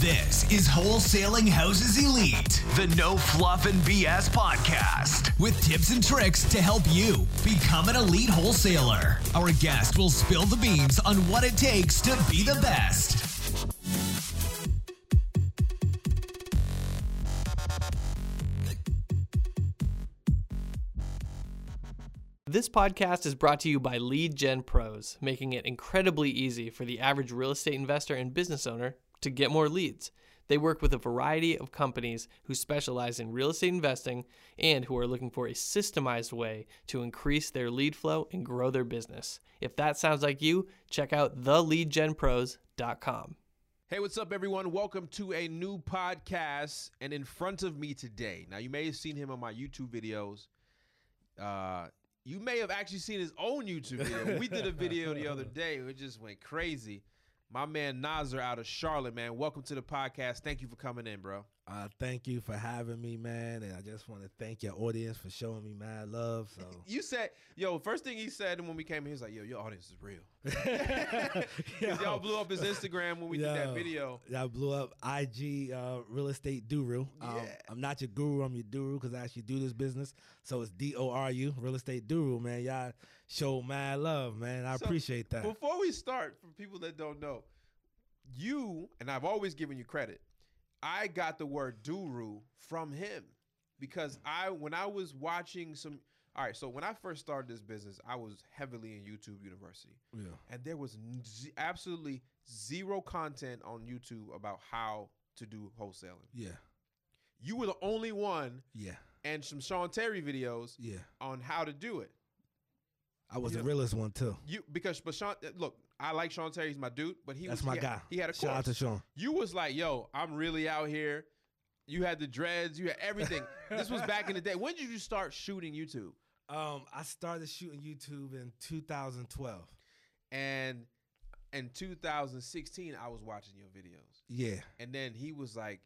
This is Wholesaling Houses Elite, the no fluff and BS podcast with tips and tricks to help you become an elite wholesaler. Our guest will spill the beans on what it takes to be the best. This podcast is brought to you by Lead Gen Pros, making it incredibly easy for the average real estate investor and business owner to get more leads. They work with a variety of companies who specialize in real estate investing and who are looking for a systemized way to increase their lead flow and grow their business. If that sounds like you, check out theleadgenpros.com. Hey, what's up, everyone? Welcome to a new podcast. And in front of me today, now you may have seen him on my YouTube videos. Uh, you may have actually seen his own YouTube video. we did a video the other day. It just went crazy. My man Nasar out of Charlotte, man. Welcome to the podcast. Thank you for coming in, bro. Uh, thank you for having me, man. And I just want to thank your audience for showing me mad love. So You said, yo, first thing he said when we came in, he was like, yo, your audience is real. Yo. Y'all blew up his Instagram when we did that Yo. video. I blew up IG uh, real estate guru. Um, Yeah. I'm not your guru, I'm your doru because I actually do this business. So it's D O R U, real estate doru, man. Y'all show mad love, man. I So, appreciate that. Before we start, for people that don't know, you and I've always given you credit. I got the word doru from him because mm. I when I was watching some. All right, so when I first started this business, I was heavily in YouTube University, yeah. and there was z- absolutely zero content on YouTube about how to do wholesaling. Yeah. You were the only one, Yeah. and some Sean Terry videos Yeah. on how to do it. I was the realest one too. You because but Sean, look, I like Sean Terry. He's my dude, but he That's was my he guy. Had, he had a Shout out to Sean. You was like, yo, I'm really out here. You had the dreads. You had everything. this was back in the day. When did you start shooting YouTube? Um, I started shooting YouTube in 2012. And in 2016, I was watching your videos, Yeah. and then he was like,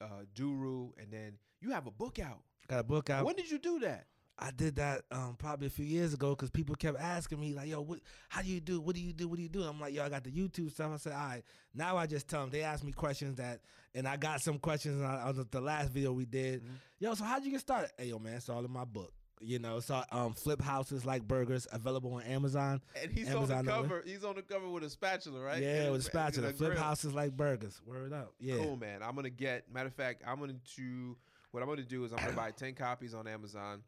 uh, Doru, and then you have a book out. Got a book out. when did you do that? I did that um, probably a few years ago because people kept asking me like, "Yo, what? How do you do? What do you do? What do you do?" I'm like, "Yo, I got the YouTube stuff." I said, "All right." Now I just tell them. They ask me questions that, and I got some questions on, on the- last video we did. Mhm. Yo, so how'd you get started? Hey, yo, man, it's all in my book. You know, so um, flip houses like burgers available on Amazon. And he's Amazon on the only. cover. He's on the cover with a spatula, right? Yeah, And with a spatula. Flip grill. houses like burgers. Word up. Yeah. Cool, man. I'm gonna get. Matter of fact, I'm gonna do. What I'm gonna do is I'm gonna buy ten copies on Amazon,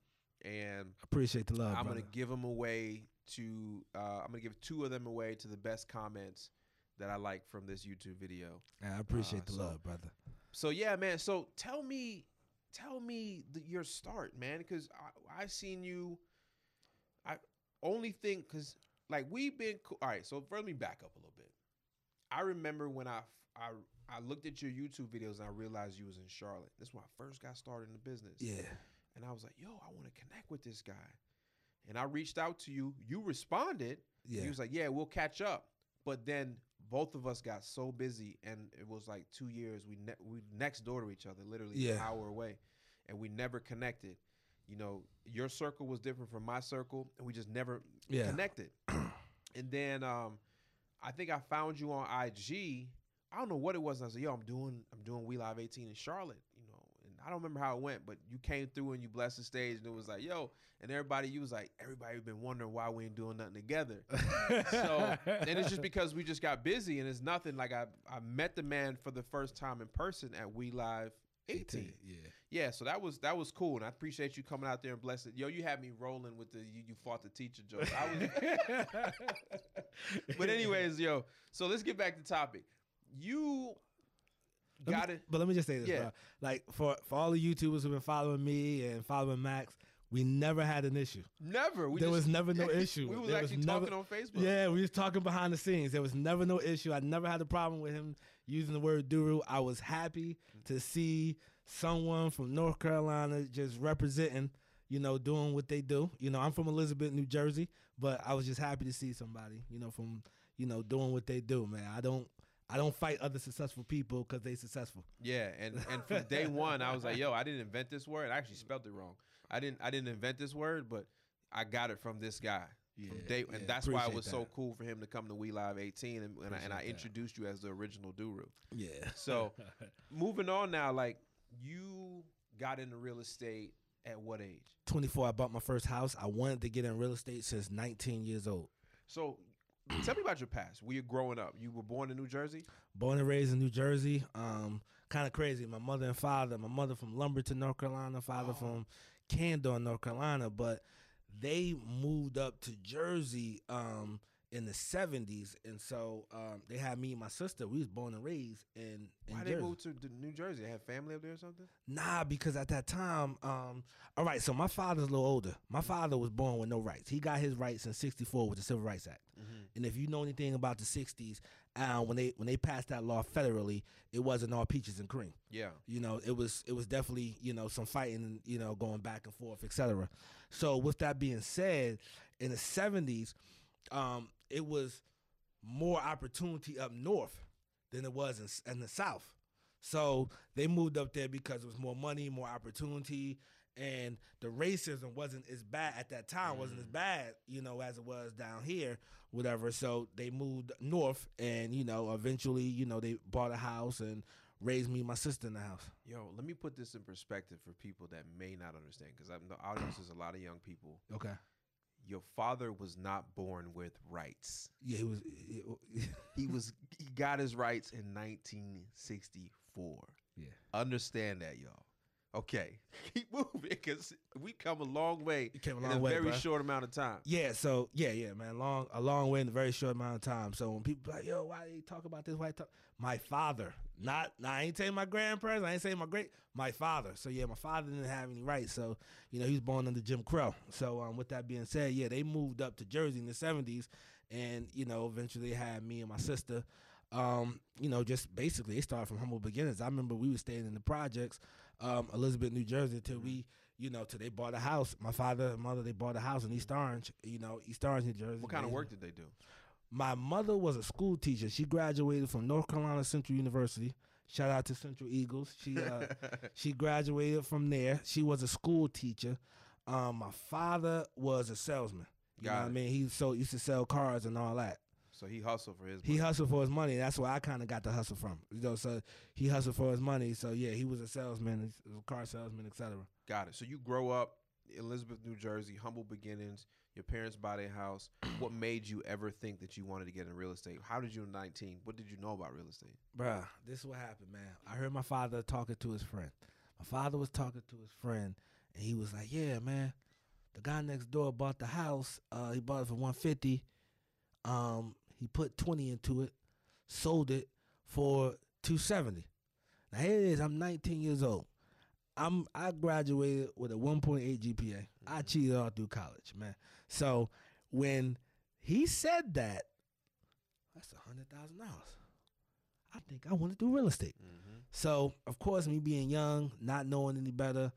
and I Appreciate the love. I'm brother. gonna give them away to. Uh, I'm gonna give two of them away to the best comments that I like from this YouTube video. I appreciate uh, the so- love, brother. So yeah, man. So tell me, tell me the, your start, man, because I, I seen you. I only think because like we've been co- all right. So first, let me back up a little bit. I remember when I I I looked at your YouTube videos and I realized you was in Charlotte. That's when I first got started in the business. Yeah. And I was like, yo, I want to connect with this guy. And I reached out to you. You responded. Yeah. He was like, yeah, we'll catch up. But then both of us got so busy, and it was like two years. We ne- we next door to each other, literally an hour away, and we never connected. You know, your circle was different from my circle, and we just never Yeah. connected. and then um, I think I found you on IG. I don't know what it was. I said, "Yo, I'm doing I'm doing We Live 18 in Charlotte." You know, and I don't remember how it went, but you came through and you blessed the stage, and it was like, "Yo," and everybody, you was like, everybody been wondering why we ain't doing nothing together. so, and it's just because we just got busy, and it's nothing. Like I I met the man for the first time in person at We Live 18. Yeah. Yeah, so that was that was cool, and I appreciate you coming out there and blessing. Yo, you had me rolling with the you, you fought the teacher joke. I was, but anyways, yo, so let's get back to topic. You got it. But let me just say this, Yeah. bro. Like for for all the YouTubers who've been following me and following Max, we never had an issue. Never. We there just- was never no issue. we was There actually never, talking on Facebook. Yeah, we was talking behind the scenes. There was never no issue. I never had a problem with him using the word doru. I was happy to see someone from North Carolina just representing, you know, doing what they do. You know, I'm from Elizabeth, New Jersey, but I was just happy to see somebody, you know, from, you know, doing what they do, man. I don't I don't fight other successful people because they successful. Yeah, and and from day one, I was like, "Yo, I didn't invent this word. I actually spelled it wrong. I didn't I didn't invent this word, but I got it from this guy. Yeah, from day, yeah, and that's why it was so cool for him to come to We Live 18, and, and, I, and I Appreciate that. introduced you as the original Doru. Yeah. So moving on now, like you got into real estate at what age? 24, I bought my first house. I wanted to get in real estate since 19 years old. So tell me about your past. Were you growing up? You were born in New Jersey. Born and raised in New Jersey. Um, kind of crazy. My mother and father. My mother from Lumberton, North Carolina. Father Oh. from Candor, North Carolina. But they moved up to Jersey um, in the 70s, and so um, they had me and my sister. We was born and raised in, in Why Jersey. they moved to New Jersey? They have family up there or something? Nah, because at that time, um, all right. So my father's a little older. My father was born with no rights. He got his rights in '64 with the Civil Rights Act. And if you know anything about the '60s, uh, when they when they passed that law federally, it wasn't all peaches and cream. Yeah. You know, it was it was definitely you know some fighting, you know, going back and forth, etc. So with that being said, in the '70s, um, it was more opportunity up north than it was in, in the south. So they moved up there because it was more money, more opportunity, and the racism wasn't as bad at that time. wasn't as bad, you know, as it was down here, whatever. So they moved north, and you know, eventually, you know, they bought a house and raised me and my sister in the house. Yo, let me put this in perspective for people that may not understand, because the audience is a lot of young people. Okay. Your father was not born with rights. Yeah, he was. He was he got his rights in 1964. yeah. Understand that, y'all. Okay, keep moving because we come a long way came a in long a way, very bruh. short amount of time. Yeah, so yeah, yeah, man, long a long way in a very short amount of time. So when people like, yo, why they talk about this? Why talk? My father, not, I ain't saying my grandparents, I ain't saying my great, my father. So yeah, my father didn't have any rights. So you know, he was born under Jim Crow. So um, with that being said, yeah, they moved up to Jersey in the seventies, and you know, eventually had me and my sister. Um, you know, just basically they started from humble beginnings. I remember we were staying in the projects, um, Elizabeth, New Jersey, till we, you know, till they bought a house. My father and mother they bought a house in East Orange, you know, East Orange, New Jersey. What kind of work did they do? My mother was a school teacher. She graduated from North Carolina Central University. Shout out to Central Eagles. She uh, she graduated from there. She was a school teacher. Um, my father was a salesman. You know Got what I mean? He so used to sell cars and all that. So he hustled for his. He money. hustled for his money. That's where I kind of got the hustle from. You know, so he hustled for his money. So yeah, he was a salesman, a car salesman, etc. Got it. So you grow up, in Elizabeth, New Jersey, humble beginnings. Your parents bought a house. what made you ever think that you wanted to get in real estate? How did you in 19? What did you know about real estate? Bruh, this is what happened, man. I heard my father talking to his friend. My father was talking to his friend, and he was like, "Yeah, man, the guy next door bought the house. Uh, he bought it for one fifty. Um, he put twenty into it, sold it for two seventy. Now here it is. I'm 19 years old. I'm I graduated with a 1.8 GPA. I cheated all through college, man. So when he said that, that's a hundred thousand dollars. I think I want to do real estate. Mm-hmm. So, of course, me being young, not knowing any better,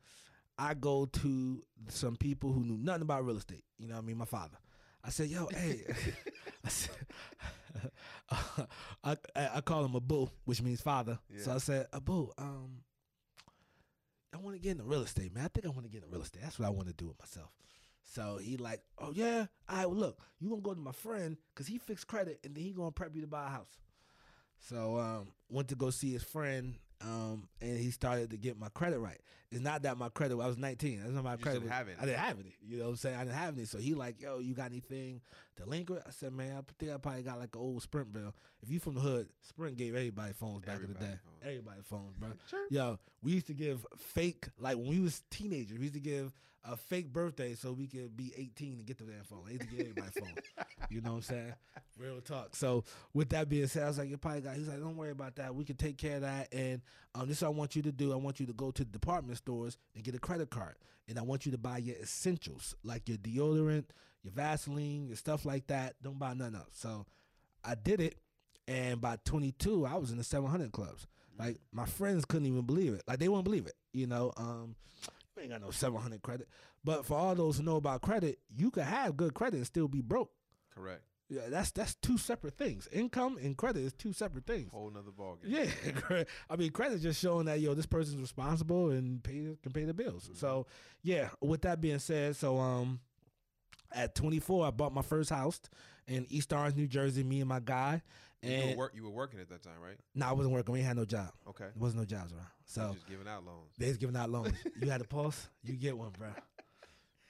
I go to some people who knew nothing about real estate. You know what I mean? My father. I said, yo, hey. I, said, I, I, I call him a Abu, which means father. So I said, a Abu, um, I want to get into real estate, man. I think I want to get into real estate. That's what I want to do with myself. So he like, oh yeah, right. Well, look, you gonna go to my friend because he fixed credit, and then he gonna prep you to buy a house. So um, went to go see his friend, um, and he started to get my credit right. It's not that my credit. I was 19. That's not my You credit. didn't have. I didn't have any. You know what I'm saying? I didn't have any. So he like, yo, you got anything delinquent? I said, man, I think I probably got like an old Sprint bill. If you from the hood, Sprint gave everybody phones back in the day. phones. Everybody phones, bro. Sure. Yo, we used to give fake like when we was teenagers. We used to give a fake birthday so we could be 18 and get the damn phone. I used to give everybody phones. You know what I'm saying? Real talk. So with that being said, I was like, you probably got. He's like, don't worry about that. We can take care of that. And um, this is what I want you to do. I want you to go to the department stores and get a credit card. And I want you to buy your essentials like your deodorant, your Vaseline, your stuff like that. Don't buy nothing else. So I did it. And by 22, I was in the 700 clubs. Like my friends couldn't even believe it. Like they wouldn't believe it. You know, um, you ain't got no 700 credit. But for all those who know about credit, you could have good credit and still be broke. Correct. Yeah, that's that's two separate things. Income and credit is two separate things. Whole nother ballgame. Yeah, I mean, credit just showing that yo, this person's responsible and pay can pay the bills. So, yeah. With that being said, so um, At 24, I bought my first house in East Orange, New Jersey. Me and my guy, You were, and work, you were working at that time, right? no, I wasn't working. We had no job. Okay. There wasn't no jobs around. So So just giving out loans. they was giving out loans. you had a pulse, you get one, bro.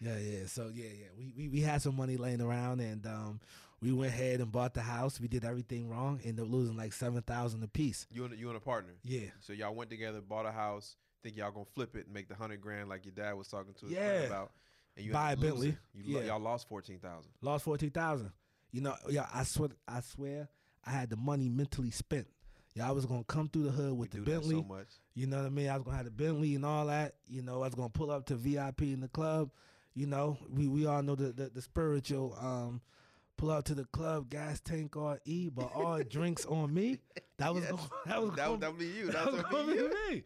Yeah, yeah. So yeah, yeah. We, we we had some money laying around, and um, we went ahead and bought the house. We did everything wrong, ended up losing like seven thousand a piece. You and you and a partner. Yeah, So y'all went together, bought a house. Think y'all gonna flip it and make the hundred grand like your dad was talking to us Yeah. about. And you Buy a. Bentley. You Yeah. y'all lost fourteen thousand. lost fourteen thousand. You know, yeah. I swear, I swear, I had the money mentally spent. Yeah, I was gonna come through the hood with we the do Bentley. that so much. You know what I mean? I was gonna have the Bentley and all that. You know, I was gonna pull up to VIP in the club. You know, we we all know the the, the spiritual. Um, pull up to the club, gas tank on E, but all drinks on me. That was Yes. gonna, that was That gonna, would that would be you. that That was gonna be you. me.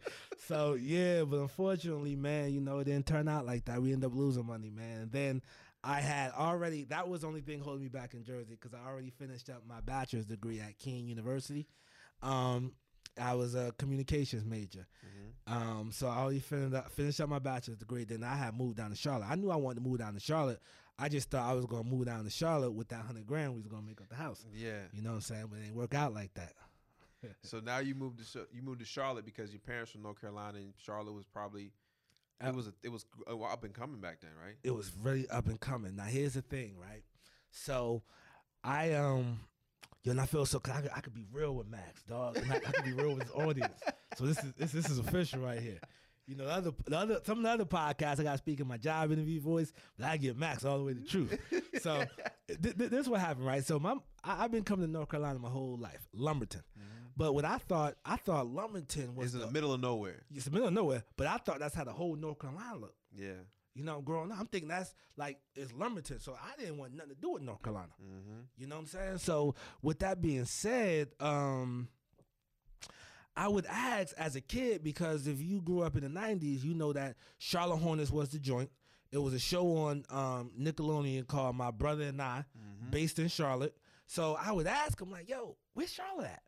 So yeah, but unfortunately, man, you know, it didn't turn out like that. We ended up losing money, man. And then I had already that was the only thing holding me back in Jersey because I already finished up my bachelor's degree at Kean University. Um, I was a communications major. Mhm. Um, so I already finished up, finished up my bachelor's degree. Then I had moved down to Charlotte. I knew I wanted to move down to Charlotte. I just thought I was gonna move down to Charlotte with that hundred grand. We was gonna make up the house. Yeah. You know what I'm saying? But it didn't work out like that. So now you moved to you moved to Charlotte because your parents from North Carolina and Charlotte was probably Uh, it was a, it was uh, up and coming back then, right? it was really up and coming. Now here's the thing, right? So I um yo, and I feel so 'cause I could, I could be real with Max, dog. I, I could be real with his audience. So this is this this is official right here. You know, the other, the other some of the other podcasts I got to speak in my job interview voice, but I get Max all the way to truth. So th- th- this is what happened, right? So my I, I've been coming to North Carolina my whole life, Lumberton. But what I thought, I thought Lumberton was It's in the, the middle of nowhere. it's the middle of nowhere. But I thought that's how the whole North Carolina looked. Yeah. You know, growing up, I'm thinking that's like it's Lumberton. So I didn't want nothing to do with North Carolina. Mm-hmm. You know what I'm saying? So with that being said, um, I would ask as a kid because if you grew up in the '90s, you know that Charlotte Hornets was the joint. It was a show on um, Nickelodeon called My Brother and I, Mm-hmm. based in Charlotte. So I would ask him like, "Yo, where's Charlotte at?"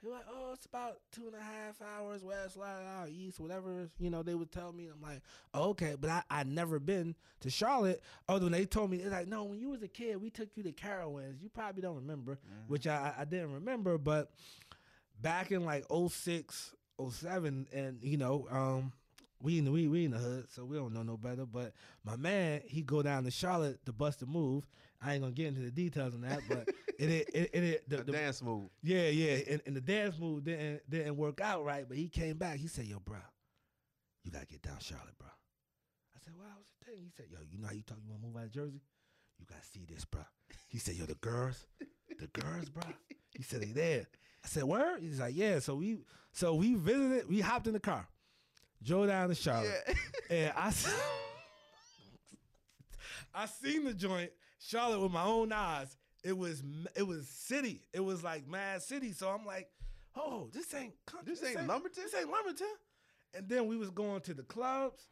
He was like, "Oh, it's about two and a half hours west, like hour east, whatever." You know, they would tell me. I'm like, oh, "Okay," but I I never been to Charlotte. Other than they told me, it's like, "No, when you was a kid, we took you to Carowinds. You probably don't remember," which I I didn't remember. But back in like 06, 07, and you know, um, we in the we, we in the hood, so we don't know no better. But my man, he go down to Charlotte to bust a move. I ain't gonna get into the details on that, but it it it, it, it the, The the, dance move. yeah yeah, and, and the dance move didn't didn't work out right. But he came back. He said, "Yo, bro, you gotta get down Charlotte, bro." I said, "Well, what's the thing?" He said, "Yo, you know how you talk? You wanna move out of Jersey? You gotta see this, bro." He said, "Yo, the girls, the girls, bro." He said, "They there." I said, "Where?" He's like, "Yeah." So we so we visited. We hopped in the car, drove down to Charlotte, and I I seen the joint Charlotte with my own eyes. It was it was city. It was like mad city. So I'm like, oh, this ain't country. This ain't Lumberton? This ain't Lumberton. And then we was going to the clubs,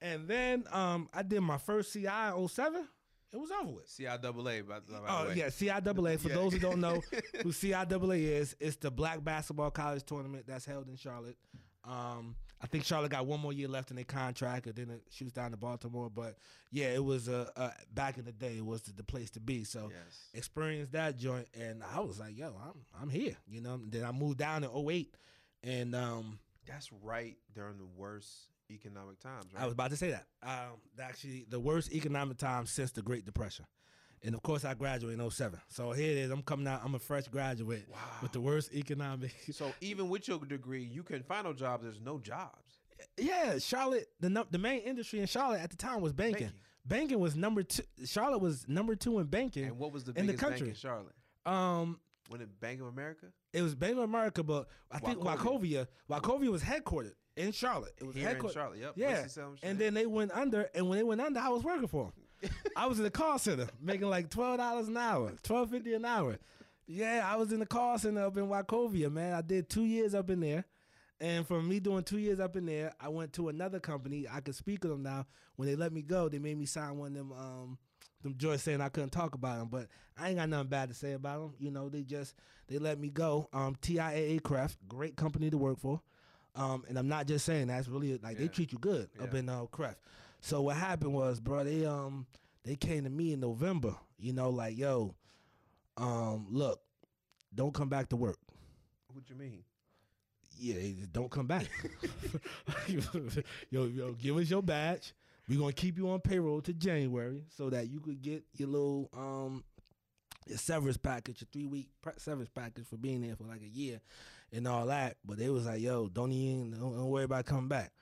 and then um I did my first CI 07. It was over with. CIAA, by, by Oh way. yeah, CIAA. For Yeah. those who don't know who CIAA is, it's the Black Basketball College Tournament that's held in Charlotte. Um, I think Charlotte got one more year left in their contract, and then it shoots down to Baltimore. But yeah, it was uh, uh back in the day, it was the, the place to be. So Yes. experienced that joint, and I was like, yo, I'm I'm here. You know. Then I moved down in 08, and um, That's right during the worst economic times, right? I was about to say that. Um, actually, the worst economic time since the Great Depression. And of course, I graduated in 07. So here it is. I'm coming out. I'm a fresh graduate with the worst economic. so even with your degree, you can find no job. There's no jobs. yeah, Charlotte. The the main industry in Charlotte at the time was banking. Banking. Banking was number two. Charlotte was number two in banking. And what was the in the country. in Charlotte? um, When it Bank of America? it was Bank of America, but I think Wachovia. Wachovia. Wachovia was headquartered in Charlotte. It was Here in. Charlotte, yep. Yeah, and then they went under, and when they went under, I was working for them. I was in the call center making like twelve dollars an hour, twelve fifty an hour. Yeah, I was in the call center up in Wachovia, man. I did two years up in there, and from me doing two years up in there, I went to another company. I could speak of them now. When they let me go, they made me sign one of them. Um, them joints saying I couldn't talk about them, but I ain't got nothing bad to say about them. You know, they just they let me go. Um, TIAA-CREF, great company to work for. Um, and I'm not just saying that's really like they treat you good up in uh, CREF. So what happened was, bro, they um they came to me in November. You know, like yo, um, look, don't come back to work. What you mean? Yeah, don't come back. yo, yo, give us your badge. We're gonna keep you on payroll to January so that you could get your little um your severance package, your three week severance package for being there for like a year and all that. But they was like, yo, don't even don't, don't worry about coming back.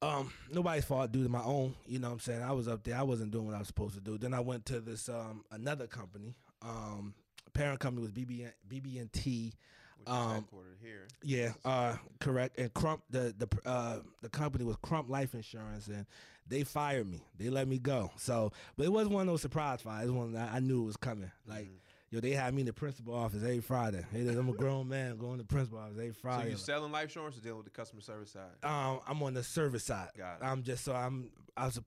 Um, nobody's fault due to my own, you know what I'm saying? I was up there, I wasn't doing what I was supposed to do. Then I went to this um another company. Um parent company was BB BB&T. Which Um, headquartered here. Yeah, uh, correct. And Crump, the the uh, the company was Crump Life Insurance, and they fired me. They let me go. So, but it wasn't one of those surprise fires. It was one that I knew it was coming. Like, Mm-hmm. Yo, they had me in the principal office every Friday. Hey, I'm a grown man going to the principal office every Friday. So you selling life insurance or dealing with the customer service side? um, I'm on the service side. Got it. I'm just so I'm. I was a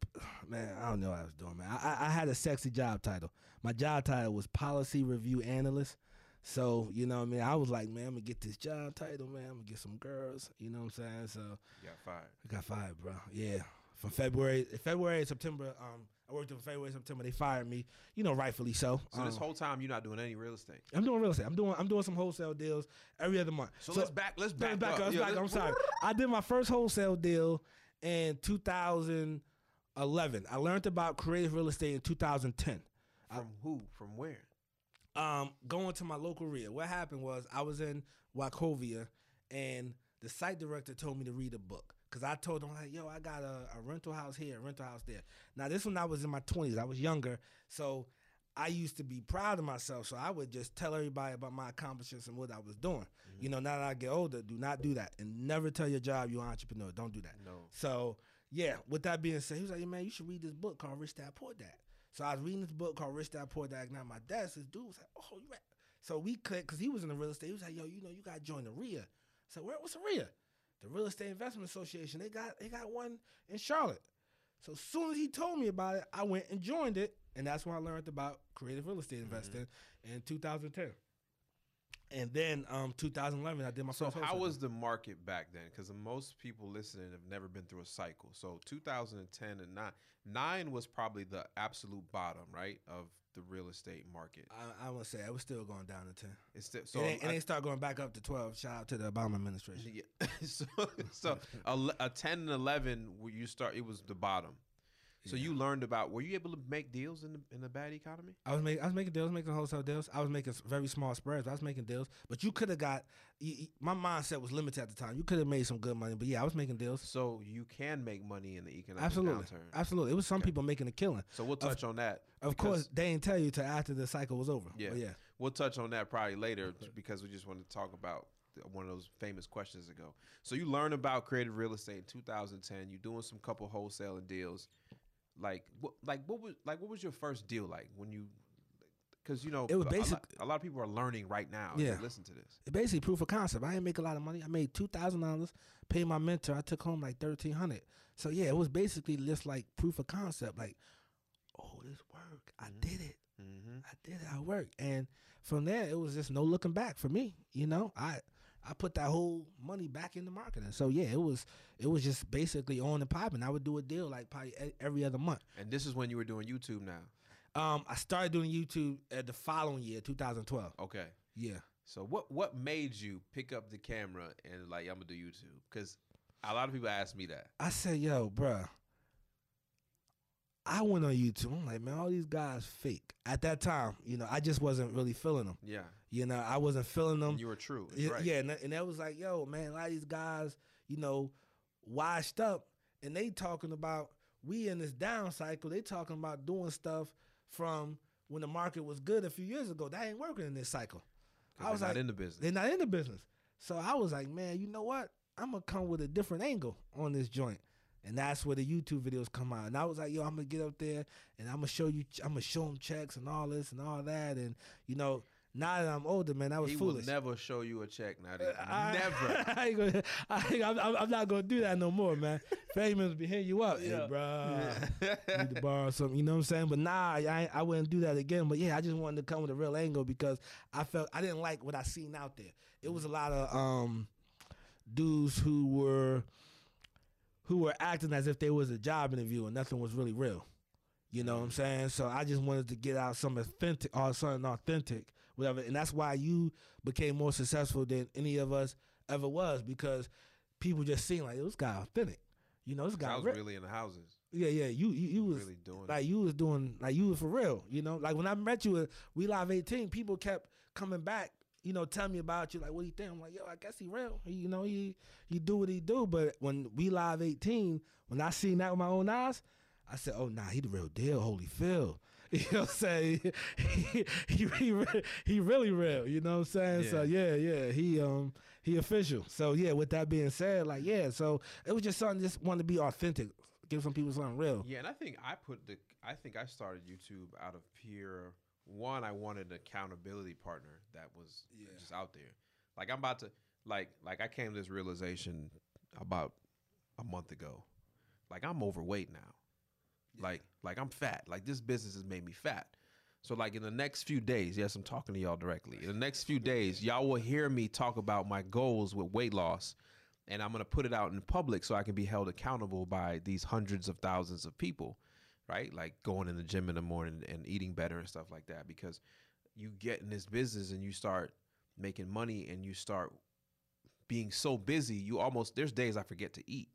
man. I don't know what I was doing, man. I, I I had a sexy job title. My job title was policy review analyst. So you know, what I mean, I was like, man, I'm gonna get this job title, man. I'm gonna get some girls. You know what I'm saying? So You got fired. I got fired, bro. Yeah, from February, February and September. Um, I worked in February, September. They fired me. You know, rightfully so. So this Um, whole time you're not doing any real estate. I'm doing real estate. I'm doing I'm doing some wholesale deals every other month. So, let's back. Let's back, back up. up. Yeah, back up. I'm sorry. I did my first wholesale deal in 2011. I learned about creative real estate in 2010. From who? From where? Um, going to my local RIA. What happened was I was in Wachovia, and the site director told me to read a book. Cause I told him like, yo, I got a, a rental house here, a rental house there. Now this one I was in my twenties. I was younger, so I used to be proud of myself. So I would just tell everybody about my accomplishments and what I was doing. Mm-hmm. You know, now that I get older, do not do that, and never tell your job you're an entrepreneur. Don't do that. No. So yeah, with that being said, he was like, man, you should read this book called Rich Dad Poor Dad. So I was reading this book called Rich Dad Poor Dad. Now my desk, this dude was like, oh, you right. So we clicked because he was in the real estate. He was like, yo, you know, you got to join the RIA. So where what's the RIA? The Real Estate Investment Association. They got they got one in Charlotte. So as soon as he told me about it, I went and joined it, and that's when I learned about creative real estate investing in 2010. And then um 2011, I did my So how was the market back then? Because most people listening have never been through a cycle. So 2010 and nine, nine was probably the absolute bottom, right, of the real estate market. I, I would say it was still going down to 10. It's still, so it, ain't, it ain't start going back up to 12. Shout out to the Obama administration. Yeah. so so a, a 10 and 11 where you start it was the bottom. So you learned about were you able to make deals in the in the bad economy? I was making, I was making deals, making wholesale deals. I was making very small spreads. I was making deals, but you could have got. My mindset was limited at the time. You could have made some good money, but yeah, I was making deals. So you can make money in the economic Absolutely, downturn. absolutely. It was some people making a killing. So we'll touch on that. Of course, they didn't tell you till after the cycle was over. Yeah. but yeah. We'll touch on that probably later because we just want to talk about one of those famous questions ago. So you learn about creative real estate in 2010. You're doing some couple wholesaling deals. Like what? Like what was like what was your first deal like when you? Because you know It was a lot- A lot, of people are learning right now. Yeah. listen to this. It basically proof of concept. I didn't make a lot of money. I made two thousand dollars. Paid my mentor. I took home like thirteen hundred. So yeah, it was basically just like proof of concept. Like, oh, this work. I did it. Mm-hmm. I did it. I worked, and from there it was just no looking back for me. You know, I I put that whole money back into marketing. So yeah, it was it was just basically on the popping. I would do a deal like probably every other month. And this is when you were doing YouTube now. Um, I started doing YouTube at the following year, 2012. Okay. Yeah. So what what made you pick up the camera and like I'm gonna do YouTube? Because a lot of people ask me that. I said, yo, bruh. I went on YouTube. I'm like, man, all these guys fake. At that time, you know, I just wasn't really feeling them. Yeah. You know, I wasn't feeling them. And you were true. Yeah, right. yeah, and, that- and that was like, yo, man, a lot of these guys, you know, washed up, and they talking about we in this down cycle. They talking about doing stuff from when the market was good a few years ago. That ain't working in this cycle. I was like, not in the business. they're not in the business. So I was like, man, you know what? I'm gonna come with a different angle on this joint. And that's where the YouTube videos come out. And I was like, yo, I'm gonna get up there and I'm gonna show you, I'm gonna show them checks and all this and all that. And you know, now that I'm older, man, I was he foolish. will never show you a check now. That uh, I- never. I ain't gonna, I, ain't- I'm, I'm- I'm not gonna do that no more, man. Famous be hitting you up, hey, Yeah. bro. Need to borrow something, you know what I'm saying? But nah, I, I wouldn't do that again. But yeah, I just wanted to come with a real angle because I felt I didn't like what I seen out there. It was a mm. lot of um dudes who were who were acting as if they was a job interview and nothing was really real. You know mm. what I'm saying? So I just wanted to get out some authentic or something authentic, uh, whatever. And that's why you became more successful than any of us ever was because people just seen like this guy authentic. You know, this guy I was re- really in the houses, yeah, yeah. You you, you was really doing. like you was doing like you was for real. You know, like when I met you at We Live 18, people kept coming back. You know, telling me about you. Like, what do you think? I'm like, yo, I guess he real. He, you know, he he do what he do. But when We Live 18, when I seen that with my own eyes, I said, oh nah, he the real deal. Holyfield. You know what I'm saying? he, he, he, he really real. You know what I'm saying? So yeah, yeah, he um he official. So yeah, with that being said, like yeah, so it was just something just wanted to be authentic, give some people something real. Yeah, and I think I put the. I think I started YouTube out of pure one. I wanted an accountability partner that was just out there. Like I'm about to like like I came to this realization about a month ago. Like I'm overweight now. Like like I'm fat. Like this business has made me fat. So like in the next few days, yes, I'm talking to y'all directly. In the next few days, y'all will hear me talk about my goals with weight loss, and I'm gonna put it out in public so I can be held accountable by these hundreds of thousands of people, right? Like going in the gym in the morning and eating better and stuff like that. Because you get in this business and you start making money and you start being so busy, you almost there's days I forget to eat.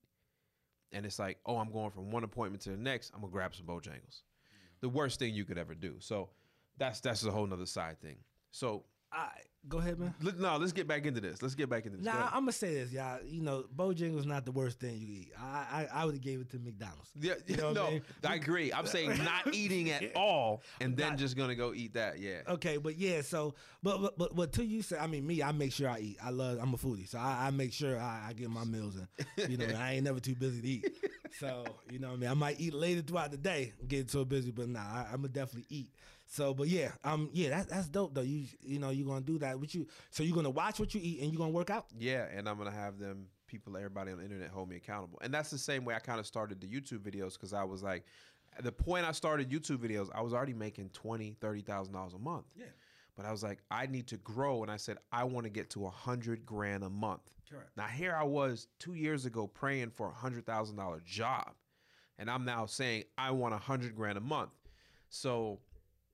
And it's like, oh, I'm going from one appointment to the next. I'm gonna grab some Bojangles. The worst thing you could ever do. So that's that's a whole nother side thing. So I go ahead, man. let, no, let's get back into this. Let's get back into this. Nah. I'm gonna say this, y'all. You know, Bojangles not the worst thing you eat. I I, I would have gave it to McDonald's. yeah, You know what I no, mean? I agree. I'm saying not eating at all, and then just gonna go eat that. Yeah, Okay, but yeah, so but but but, but to you say, I mean, me, I make sure I eat. I love. I'm a foodie, so I, I make sure I, I get my meals and You know, I ain't never too busy to eat. So you know, what I mean, I might eat later throughout the day, get so busy, but nah, I, I'm gonna definitely eat. So, but yeah, um, yeah, that, that's dope though. You you know, you're gonna do that. What you so you're gonna watch what you eat and you're gonna work out. yeah, and I'm gonna have them people, everybody on the internet, hold me accountable. And that's the same way I kind of started the YouTube videos because I was like, the point I started YouTube videos, I was already making twenty, thirty thousand dollars a month. Yeah. But I was like, I need to grow, and I said I want to get to a hundred grand a month. Correct. Now here I was two years ago praying for a hundred thousand dollar job, and I'm now saying I want a hundred grand a month. So